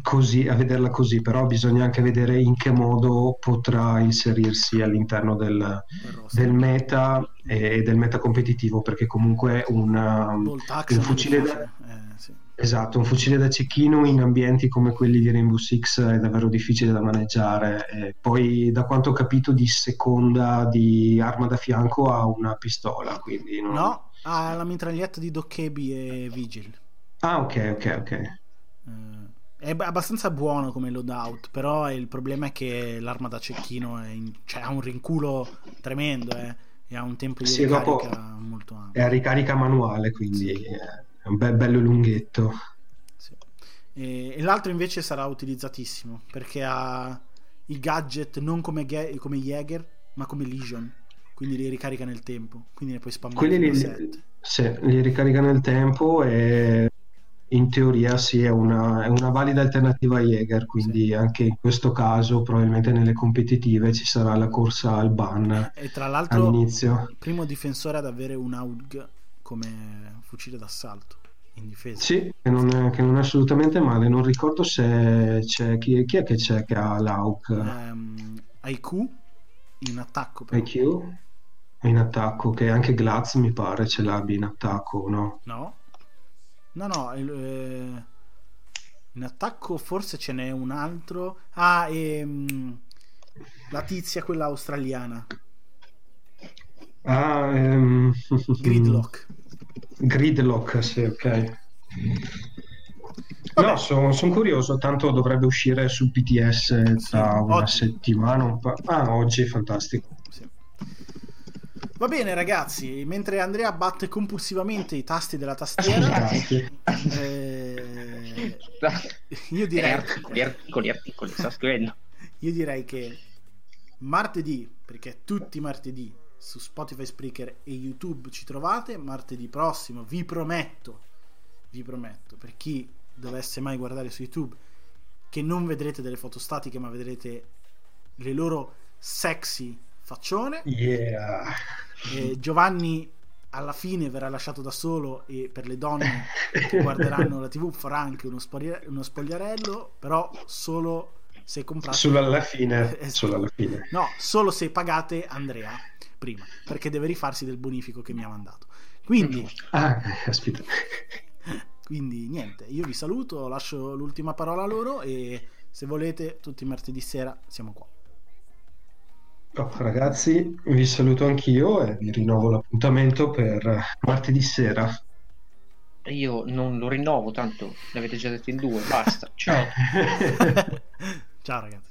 così, a vederla così, però bisogna anche vedere in che modo potrà inserirsi all'interno del, del meta e del meta competitivo, perché comunque una, un fucile da... Eh, sì. Esatto, un fucile da cecchino in ambienti come quelli di Rainbow Six è davvero difficile da maneggiare. E poi, da quanto ho capito, di seconda di arma da fianco ha una pistola. Quindi non... No, ha la mitraglietta di Dokkaebi e Vigil. Ah, ok, ok, ok. Uh, è abbastanza buono come loadout, però il problema è che l'arma da cecchino in... cioè, ha un rinculo tremendo eh, e ha un tempo di sì, ricarica molto ampio. È a ricarica manuale, quindi... Sì. È un bel, bello lunghetto. Sì. E, e, l'altro invece sarà utilizzatissimo perché ha i gadget non come, ge- come Jäger, ma come Legion. Quindi li ricarica nel tempo. Quindi ne puoi spammare Quelli li, sì, li ricarica nel tempo e in teoria sì, è una, è una valida alternativa a Jäger, quindi sì. anche in questo caso probabilmente nelle competitive ci sarà la corsa al ban e tra l'altro all'inizio. il primo difensore ad avere un AUG come fucile d'assalto in difesa. Sì, che non è, che non è assolutamente male. Non ricordo se c'è chi, chi è che c'è che ha l'AUC. Um, IQ in attacco. Però. IQ in attacco, che anche Glaz mi pare ce l'abbia in attacco, no? No, no, no. Eh, in attacco forse ce n'è un altro. Ah, ehm, la tizia, quella australiana. Ah, ehm... Gridlock. Gridlock, sì, ok. Vabbè. No, sono son curioso, tanto dovrebbe uscire su PTS tra sì, una oggi. settimana. Un pa- ah, oggi è fantastico. Va bene ragazzi, mentre Andrea batte compulsivamente i tasti della tastiera, eh, io direi... Articoli, articoli, articoli, sta scrivendo. Io direi che martedì, perché tutti martedì su Spotify, Spreaker e YouTube ci trovate. Martedì prossimo vi prometto, vi prometto, per chi dovesse mai guardare su YouTube, che non vedrete delle foto statiche, ma vedrete le loro sexy faccione. Yeah. E Giovanni alla fine verrà lasciato da solo e per le donne che guarderanno la TV farà anche uno, spogliare- uno spogliarello, però solo se comprate solo alla fine, esatto. solo alla fine. no solo se pagate Andrea prima, perché deve rifarsi del bonifico che mi ha mandato. Quindi... Ah, aspetta. Quindi niente, io vi saluto, lascio l'ultima parola a loro e se volete tutti martedì sera siamo qua. Oh, ragazzi, vi saluto anch'io e vi rinnovo l'appuntamento per martedì sera. Io non lo rinnovo, tanto l'avete già detto in due, basta. Ciao. Ciao ragazzi.